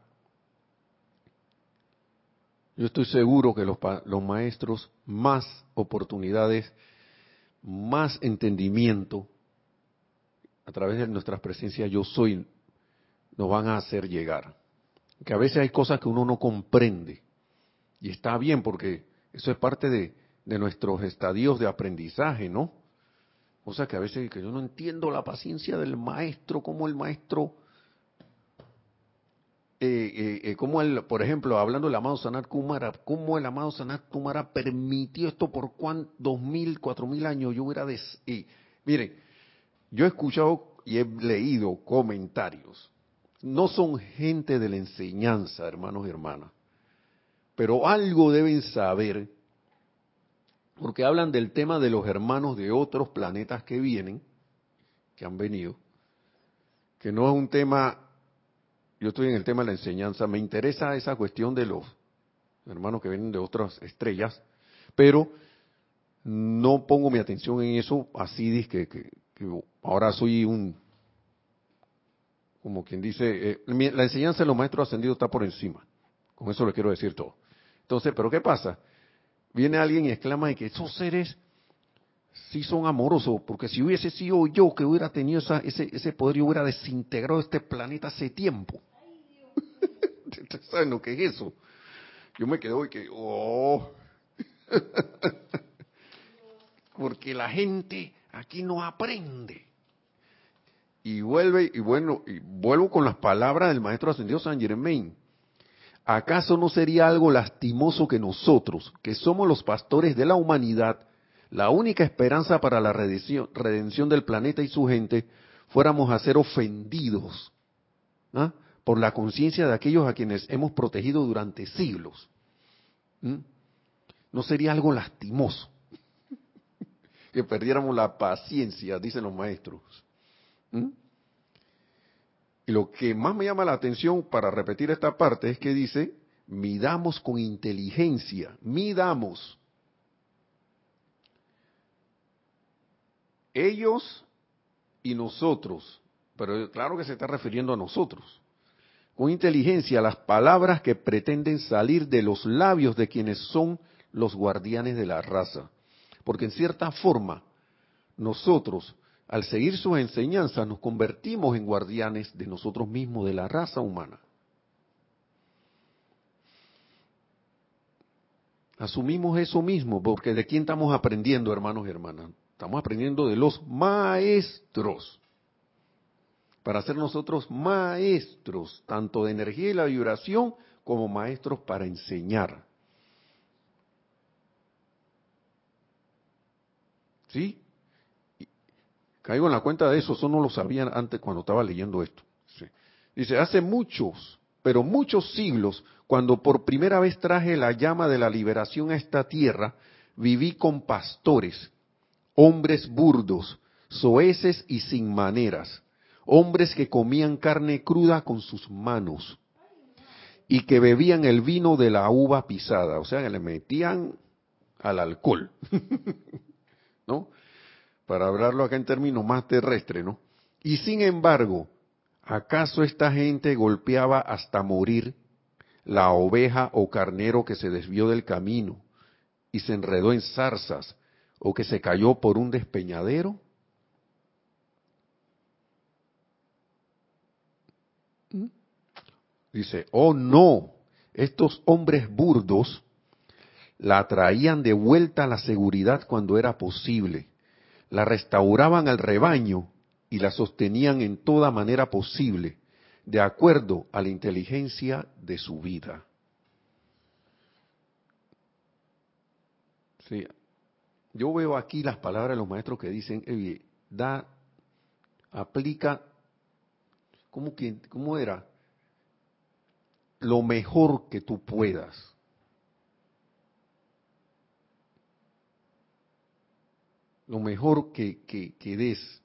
Yo estoy seguro que los, los maestros más oportunidades, más entendimiento a través de nuestras presencias yo soy nos van a hacer llegar. Que a veces hay cosas que uno no comprende y está bien porque eso es parte de, de nuestros estadios de aprendizaje, ¿no? O sea que a veces que yo no entiendo la paciencia del maestro, como el maestro eh, eh, eh, como el, por ejemplo, hablando del amado Sanat Kumara, cómo el amado Sanat Kumara permitió esto por cuántos, dos mil, cuatro mil años, yo hubiera des... Miren, yo he escuchado y he leído comentarios, no son gente de la enseñanza, hermanos y hermanas, pero algo deben saber, porque hablan del tema de los hermanos de otros planetas que vienen, que han venido, que no es un tema yo estoy en el tema de la enseñanza, me interesa esa cuestión de los hermanos que vienen de otras estrellas, pero no pongo mi atención en eso así que, que, ahora soy un, como quien dice, eh, la enseñanza de los maestros ascendidos está por encima. Con eso le quiero decir todo. Entonces, ¿pero qué pasa? Viene alguien y exclama de que esos seres sí son amorosos, porque si hubiese sido yo que hubiera tenido ese, ese poder, yo hubiera desintegrado este planeta hace tiempo. *laughs* ¿Saben lo que es eso? Yo me quedo y que, oh, *laughs* porque la gente aquí no aprende. Y vuelve, y bueno, y vuelvo con las palabras del maestro ascendido San Germain. ¿Acaso no sería algo lastimoso que nosotros, que somos los pastores de la humanidad, la única esperanza para la redención, del planeta y su gente, fuéramos a ser ofendidos ¿ah? por la conciencia de aquellos a quienes hemos protegido durante siglos. ¿No sería algo lastimoso *laughs* que perdiéramos la paciencia, dicen los maestros? Y lo que más me llama la atención para repetir esta parte es que dice, midamos con inteligencia, midamos. Ellos y nosotros, pero claro que se está refiriendo a nosotros con inteligencia las palabras que pretenden salir de los labios de quienes son los guardianes de la raza. Porque en cierta forma, nosotros, al seguir sus enseñanzas, nos convertimos en guardianes de nosotros mismos, de la raza humana. Asumimos eso mismo, porque ¿de quién estamos aprendiendo, hermanos y hermanas? Estamos aprendiendo de los maestros para ser nosotros maestros, tanto de energía y la vibración, como maestros para enseñar. ¿Sí? Caigo en la cuenta de eso, eso no lo sabían antes cuando estaba leyendo esto. Dice, hace muchos, pero muchos siglos, cuando por primera vez traje la llama de la liberación a esta tierra, viví con pastores, hombres burdos, soeces y sin maneras, hombres que comían carne cruda con sus manos y que bebían el vino de la uva pisada, o sea, que le metían al alcohol, *laughs* ¿no? Para hablarlo acá en términos más terrestres, ¿no? Y sin embargo, ¿acaso esta gente golpeaba hasta morir la oveja o carnero que se desvió del camino y se enredó en zarzas o que se cayó por un despeñadero? Dice, oh no, estos hombres burdos la traían de vuelta a la seguridad cuando era posible, la restauraban al rebaño y la sostenían en toda manera posible, de acuerdo a la inteligencia de su vida. Sí. Yo veo aquí las palabras de los maestros que dicen, da, aplica, ¿cómo, ¿cómo era? lo mejor que tú puedas. Lo mejor que, que, des.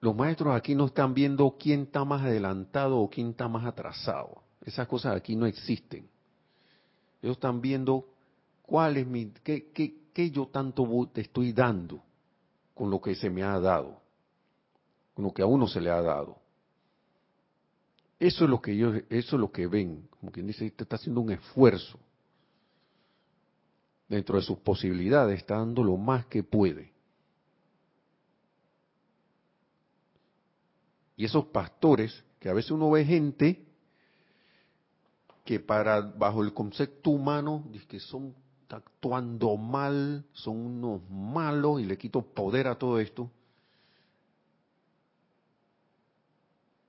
Los maestros aquí no están viendo quién está más adelantado o quién está más atrasado. Esas cosas aquí no existen. Ellos están viendo cuál es mi, qué, qué, qué yo tanto te estoy dando con lo que se me ha dado, con lo que a uno se le ha dado. Eso es lo que ellos, eso es lo que ven, como quien dice, usted está haciendo un esfuerzo. Dentro de sus posibilidades, está dando lo más que puede. Y esos pastores, que a veces uno ve gente que para bajo el concepto humano dice que son actuando mal, son unos malos y le quito poder a todo esto.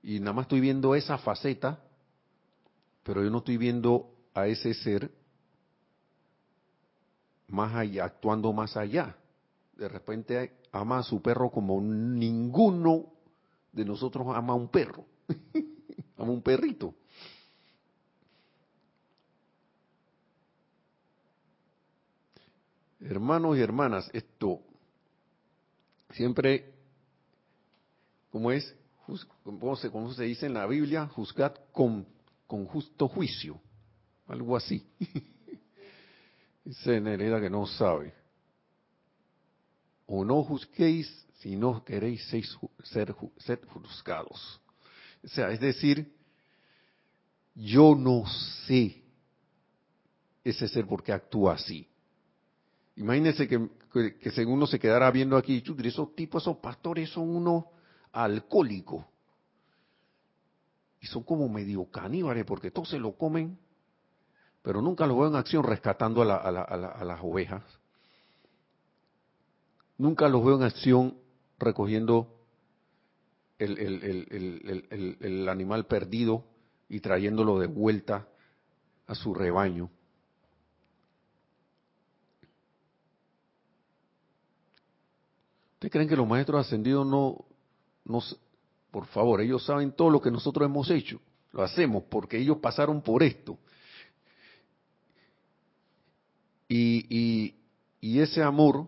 Y nada más estoy viendo esa faceta, pero yo no estoy viendo a ese ser más allá, actuando más allá. De repente ama a su perro como ninguno de nosotros ama a un perro, *laughs* ama a un perrito. Hermanos y hermanas, esto siempre, como es, como se, como se dice en la Biblia, juzgad con, con justo juicio, algo así. *laughs* Dice Nereda que no sabe. O no juzguéis si no queréis ser, ser juzgados. O sea, es decir, yo no sé ese ser por qué actúa así. Imagínense que, que, según uno se quedara viendo aquí, esos tipos, esos pastores son unos alcohólicos. Y son como medio caníbales porque todos se lo comen, pero nunca los veo en acción rescatando a, a las ovejas. Nunca los veo en acción recogiendo el, el, animal perdido y trayéndolo de vuelta a su rebaño. ¿Ustedes creen que los maestros ascendidos no, nos, por favor, ellos saben todo lo que nosotros hemos hecho? Lo hacemos porque ellos pasaron por esto. Y, y, ese amor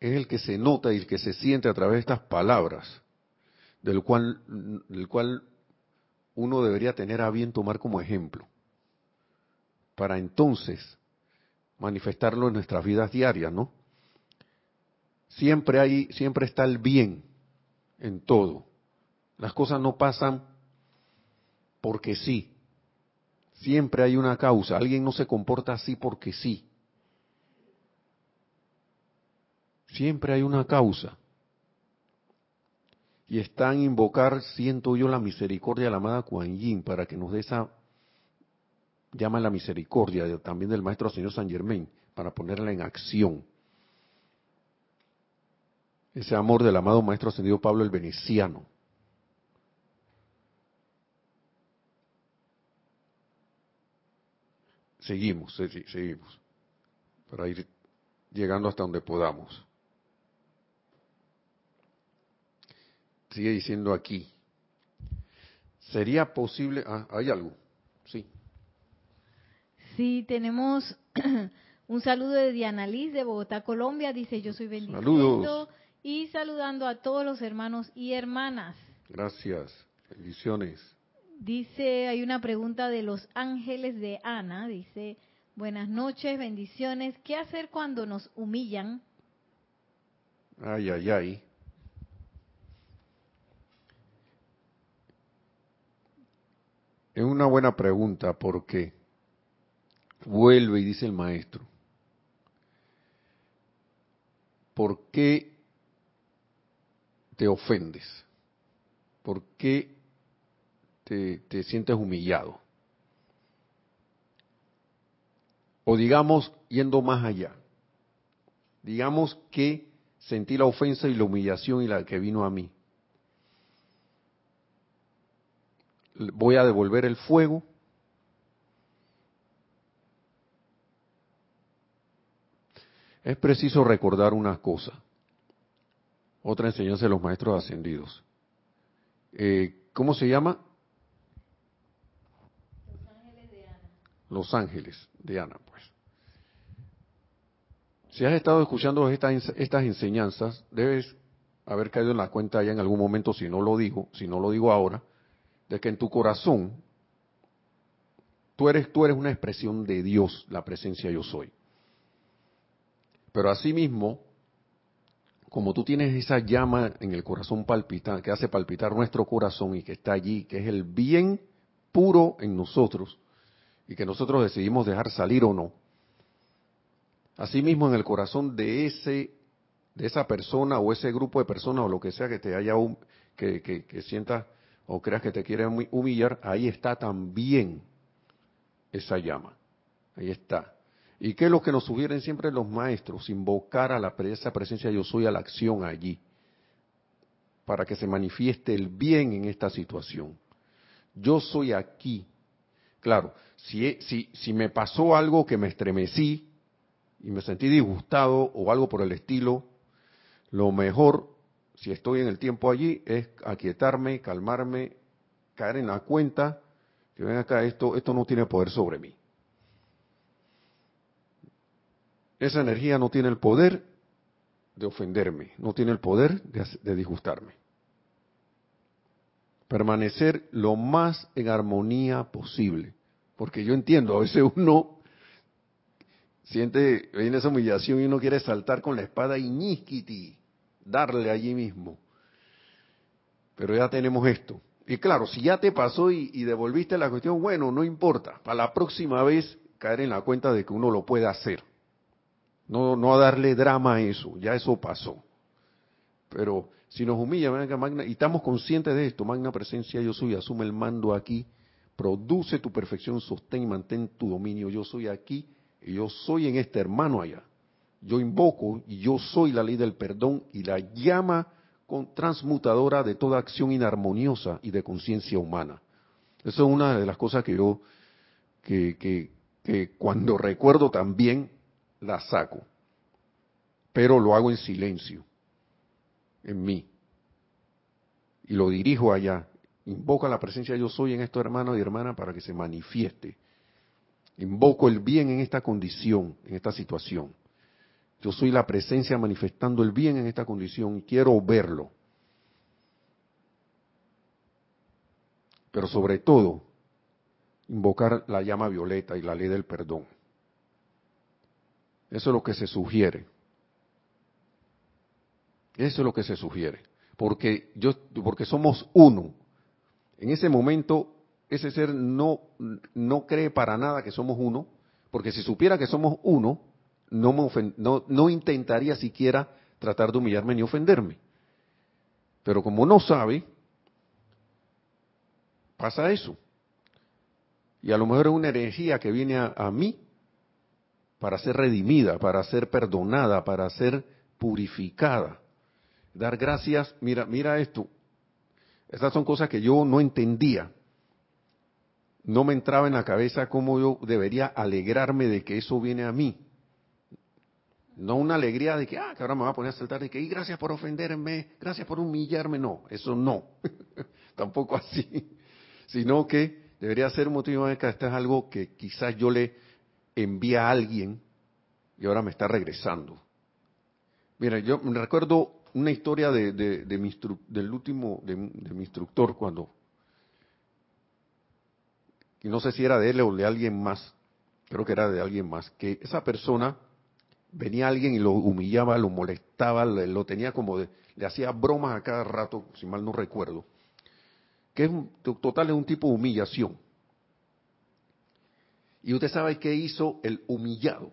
es el que se nota y el que se siente a través de estas palabras, del cual, del cual uno debería tener a bien tomar como ejemplo, para entonces manifestarlo en nuestras vidas diarias, ¿no? Siempre hay, siempre está el bien en todo. Las cosas no pasan porque sí. Siempre hay una causa. Alguien no se comporta así porque sí. Siempre hay una causa. Y está en invocar, siento yo, la misericordia de la amada Kuan Yin para que nos dé esa llama la misericordia también del maestro señor San Germain para ponerla en acción ese amor del amado Maestro Ascendido Pablo el Veneciano. Seguimos, seguimos, para ir llegando hasta donde podamos. Sigue diciendo aquí, ¿sería posible? Ah, ¿Hay algo? Sí. Sí, tenemos *clears throat* un saludo de Diana Liz de Bogotá, Colombia. Dice, yo soy bendiciendo Saludos y saludando a todos los hermanos y hermanas. Gracias, bendiciones. Dice, hay una pregunta de los ángeles de Ana, dice, buenas noches, bendiciones, ¿qué hacer cuando nos humillan? Ay, ay, ay. Es una buena pregunta porque vuelve y dice el maestro, ¿por qué te ofendes? ¿Por qué te, sientes humillado? O digamos, yendo más allá, digamos que sentí la ofensa y la humillación y la que vino a mí. Voy a devolver el fuego. Es preciso recordar una cosa. Otra enseñanza de los maestros ascendidos. Eh, ¿Cómo se llama? Los ángeles de Ana. Los ángeles de Ana, pues. Si has estado escuchando estas, estas enseñanzas, debes haber caído en la cuenta ya en algún momento, si no lo digo, si no lo digo ahora, de que en tu corazón tú eres, tú eres una expresión de Dios, la presencia yo soy. Pero asimismo, como tú tienes esa llama en el corazón palpitante, que hace palpitar nuestro corazón y que está allí, que es el bien puro en nosotros y que nosotros decidimos dejar salir o no. Asimismo en el corazón de ese de esa persona o ese grupo de personas o lo que sea que te haya que, que, que sientas o creas que te quiere humillar, ahí está también esa llama. Ahí está. ¿Y qué es lo que nos sugieren siempre los maestros? Invocar a la, esa presencia yo soy a la acción allí, para que se manifieste el bien en esta situación. Yo soy aquí. Claro, si, si, si me pasó algo que me estremecí y me sentí disgustado o algo por el estilo, lo mejor, si estoy en el tiempo allí, es aquietarme, calmarme, caer en la cuenta que ven acá, esto, esto no tiene poder sobre mí. Esa energía no tiene el poder de ofenderme, no tiene el poder de, disgustarme. Permanecer lo más en armonía posible. Porque yo entiendo, a veces uno siente, viene esa humillación y uno quiere saltar con la espada y darle allí mismo. Pero ya tenemos esto. Y claro, si ya te pasó y, devolviste la cuestión, bueno, no importa. Para la próxima vez caer en la cuenta de que uno lo puede hacer. No, no darle drama a eso, ya eso pasó. Pero si nos humilla, Magna, y estamos conscientes de esto, Magna Presencia Yo Soy, asume el mando aquí, produce tu perfección, sostén y mantén tu dominio. Yo soy aquí y yo soy en este hermano allá. Yo invoco y yo soy la ley del perdón y la llama transmutadora de toda acción inarmoniosa y de conciencia humana. Eso es una de las cosas que yo, que, que, que cuando recuerdo también, la saco, pero lo hago en silencio, en mí, y lo dirijo allá. Invoca la presencia de yo soy en estos hermanos y hermanas para que se manifieste. Invoco el bien en esta condición, en esta situación. Yo soy la presencia manifestando el bien en esta condición y quiero verlo. Pero sobre todo, invocar la llama violeta y la ley del perdón. Eso es lo que se sugiere. Eso es lo que se sugiere. Porque, yo, porque somos uno. En ese momento, ese ser no, no cree para nada que somos uno, porque si supiera que somos uno, no, me no, no intentaría siquiera tratar de humillarme ni ofenderme. Pero como no sabe, pasa eso. Y a lo mejor es una energía que viene a mí para ser redimida, para ser perdonada, para ser purificada. Dar gracias, mira, mira esto. Estas son cosas que yo no entendía. No me entraba en la cabeza cómo yo debería alegrarme de que eso viene a mí. No una alegría de que, ah, que ahora me va a poner a saltar, de que, y gracias por ofenderme, gracias por humillarme. No, eso no. *laughs* Tampoco así. Sino que debería ser motivo de que esto es algo que quizás yo le envía a alguien y ahora me está regresando. Mira, yo me recuerdo una historia de, de, mi del último, de, mi instructor cuando, y no sé si era de él o de alguien más, creo que era de alguien más, que esa persona venía alguien y lo humillaba, lo molestaba, lo tenía como de, le hacía bromas a cada rato, si mal no recuerdo, que es un, total es un tipo de humillación. Y usted sabe qué hizo el humillado,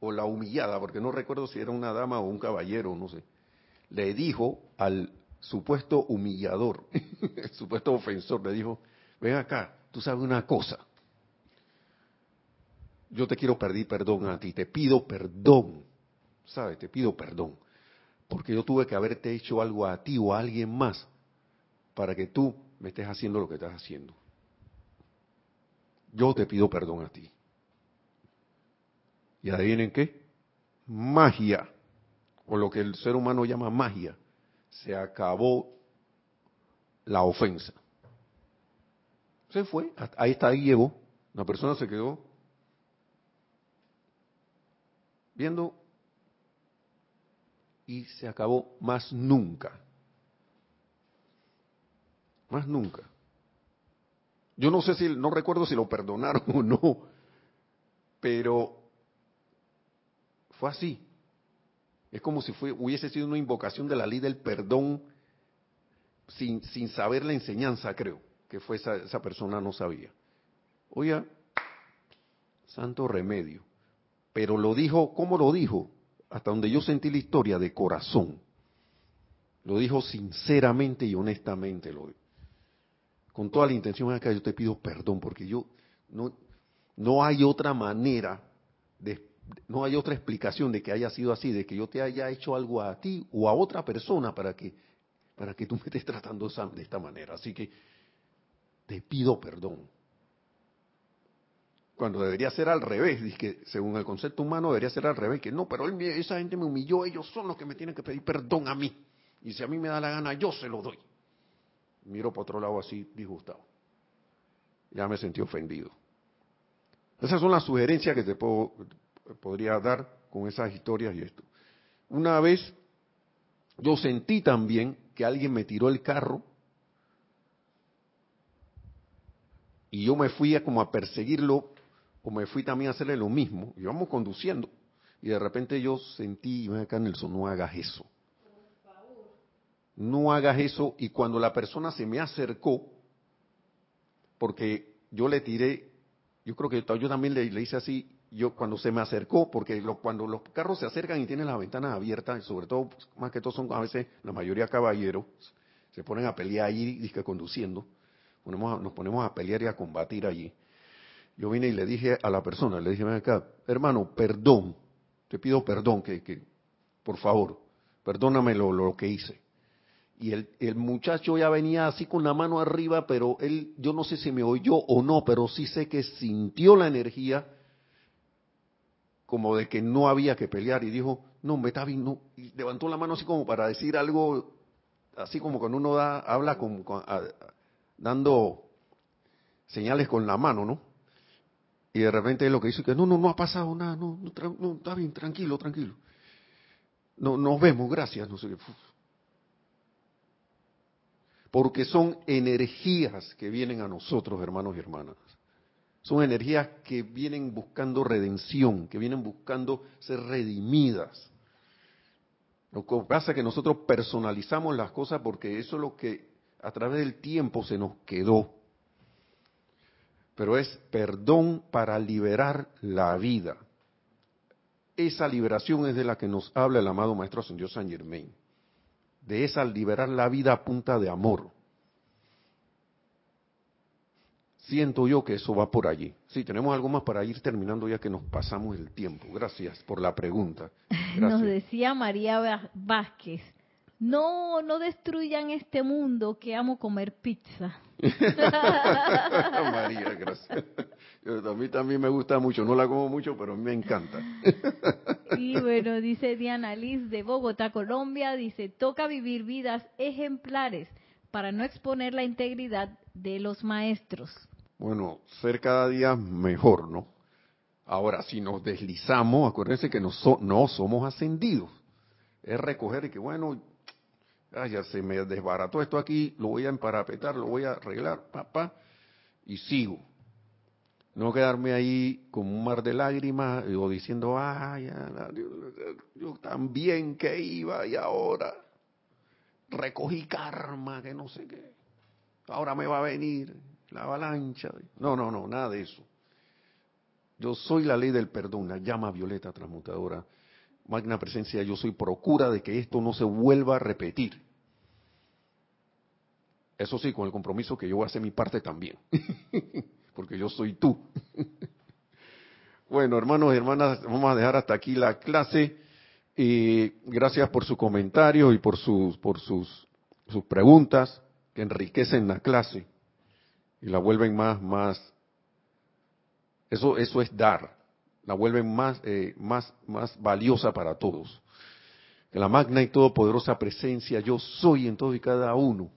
o la humillada, porque no recuerdo si era una dama o un caballero, no sé. Le dijo al supuesto humillador, *laughs* el supuesto ofensor, le dijo, ven acá, tú sabes una cosa, yo te quiero pedir perdón a ti, te pido perdón, ¿sabes? Te pido perdón, porque yo tuve que haberte hecho algo a ti o a alguien más para que tú me estés haciendo lo que estás haciendo yo te pido perdón a ti. ¿Y adivinen qué? Magia, o lo que el ser humano llama magia, se acabó la ofensa. Se fue, ahí está, ahí llegó, la persona se quedó viendo y se acabó más nunca. Más nunca. Yo no sé si, no recuerdo si lo perdonaron *laughs* o no, pero fue así. Es como si hubiese sido una invocación de la ley del perdón sin, sin saber la enseñanza, creo. que fue esa, esa persona no sabía. Oye, santo remedio. Pero lo dijo, ¿cómo lo dijo? Hasta donde yo sentí la historia de corazón. Lo dijo sinceramente y honestamente. Lo, con toda la intención acá, yo te pido perdón porque yo no, no hay otra manera, de, no hay otra explicación de que haya sido así, de que yo te haya hecho algo a ti o a otra persona para que, para que tú me estés tratando de esta manera. Así que te pido perdón. Cuando debería ser al revés, que según el concepto humano debería ser al revés, que no, pero esa gente me humilló, ellos son los que me tienen que pedir perdón a mí. Y si a mí me da la gana, yo se lo doy. Miro para otro lado así, disgustado. Ya me sentí ofendido. Esas son las sugerencias que te puedo, podría dar con esas historias y esto. Una vez yo sentí también que alguien me tiró el carro y yo me fui a como a perseguirlo o me fui también a hacerle lo mismo. Y vamos conduciendo y de repente yo sentí, ven acá Nelson, no hagas eso. No hagas eso y cuando la persona se me acercó, porque yo le tiré, yo creo que yo también le, hice así, yo cuando se me acercó, porque cuando los carros se acercan y tienen las ventanas abiertas, sobre todo, pues, más que todo son a veces la mayoría caballeros, se ponen a pelear allí, que conduciendo, nos ponemos a pelear y a combatir allí. Yo vine y le dije a la persona, le dije, ven acá, hermano, perdón, te pido perdón, que, que por favor, perdóname lo, lo que hice. Y el, el, muchacho ya venía así con la mano arriba, pero él, yo no sé si me oyó o no, pero sí sé que sintió la energía como de que no había que pelear y dijo, no, me está bien, no. Y levantó la mano así como para decir algo, así como cuando uno da, habla con, dando señales con la mano, ¿no? Y de repente lo que dice que no, no, no ha pasado nada, no, no, está bien, tranquilo, tranquilo. No, nos vemos, gracias. Porque son energías que vienen a nosotros, hermanos y hermanas. Son energías que vienen buscando redención, que vienen buscando ser redimidas. Lo que pasa es que nosotros personalizamos las cosas porque eso es lo que a través del tiempo se nos quedó. Pero es perdón para liberar la vida. Esa liberación es de la que nos habla el amado Maestro Ascendió San Germain. De esa liberar la vida a punta de amor. Siento yo que eso va por allí. Sí, tenemos algo más para ir terminando ya que nos pasamos el tiempo. Gracias por la pregunta. *laughs* Nos decía María Vázquez, no, no destruyan este mundo que amo comer pizza. *laughs* María, gracias. a mí también me gusta mucho, no la como mucho, pero me encanta. *laughs* y bueno, dice Diana Liz de Bogotá, Colombia, dice, toca vivir vidas ejemplares para no exponer la integridad de los maestros. Bueno, ser cada día mejor, ¿no? Ahora, si nos deslizamos, acuérdense que no, no somos ascendidos. Es recoger y que, bueno, Ah, ya se me desbarató esto aquí, lo voy a emparapetar, lo voy a arreglar, papá, y sigo. No quedarme ahí con un mar de lágrimas o diciendo, ay, yo también que iba y ahora recogí karma, que no sé qué. Ahora me va a venir la avalancha. No, no, no, nada de eso. Yo soy la ley del perdón, la llama violeta transmutadora magna presencia, yo soy procura de que esto no se vuelva a repetir. Eso sí, con el compromiso que yo voy a hacer mi parte también, *laughs* porque yo soy tú. bueno, hermanos y hermanas, vamos a dejar hasta aquí la clase. Y gracias por su comentario y por sus, por sus, sus preguntas que enriquecen la clase y la vuelven más, más. Eso, eso es dar la vuelven más, eh, más, más valiosa para todos. Que la magna y todopoderosa presencia, yo soy en todo y cada uno,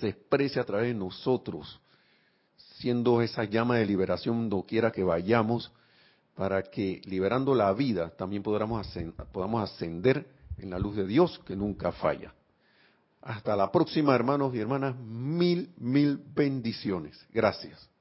se exprese a través de nosotros, siendo esa llama de liberación doquiera que vayamos, para que liberando la vida también podamos ascender, podamos ascender en la luz de Dios que nunca falla. Hasta la próxima, hermanos y hermanas. Mil, mil bendiciones. Gracias.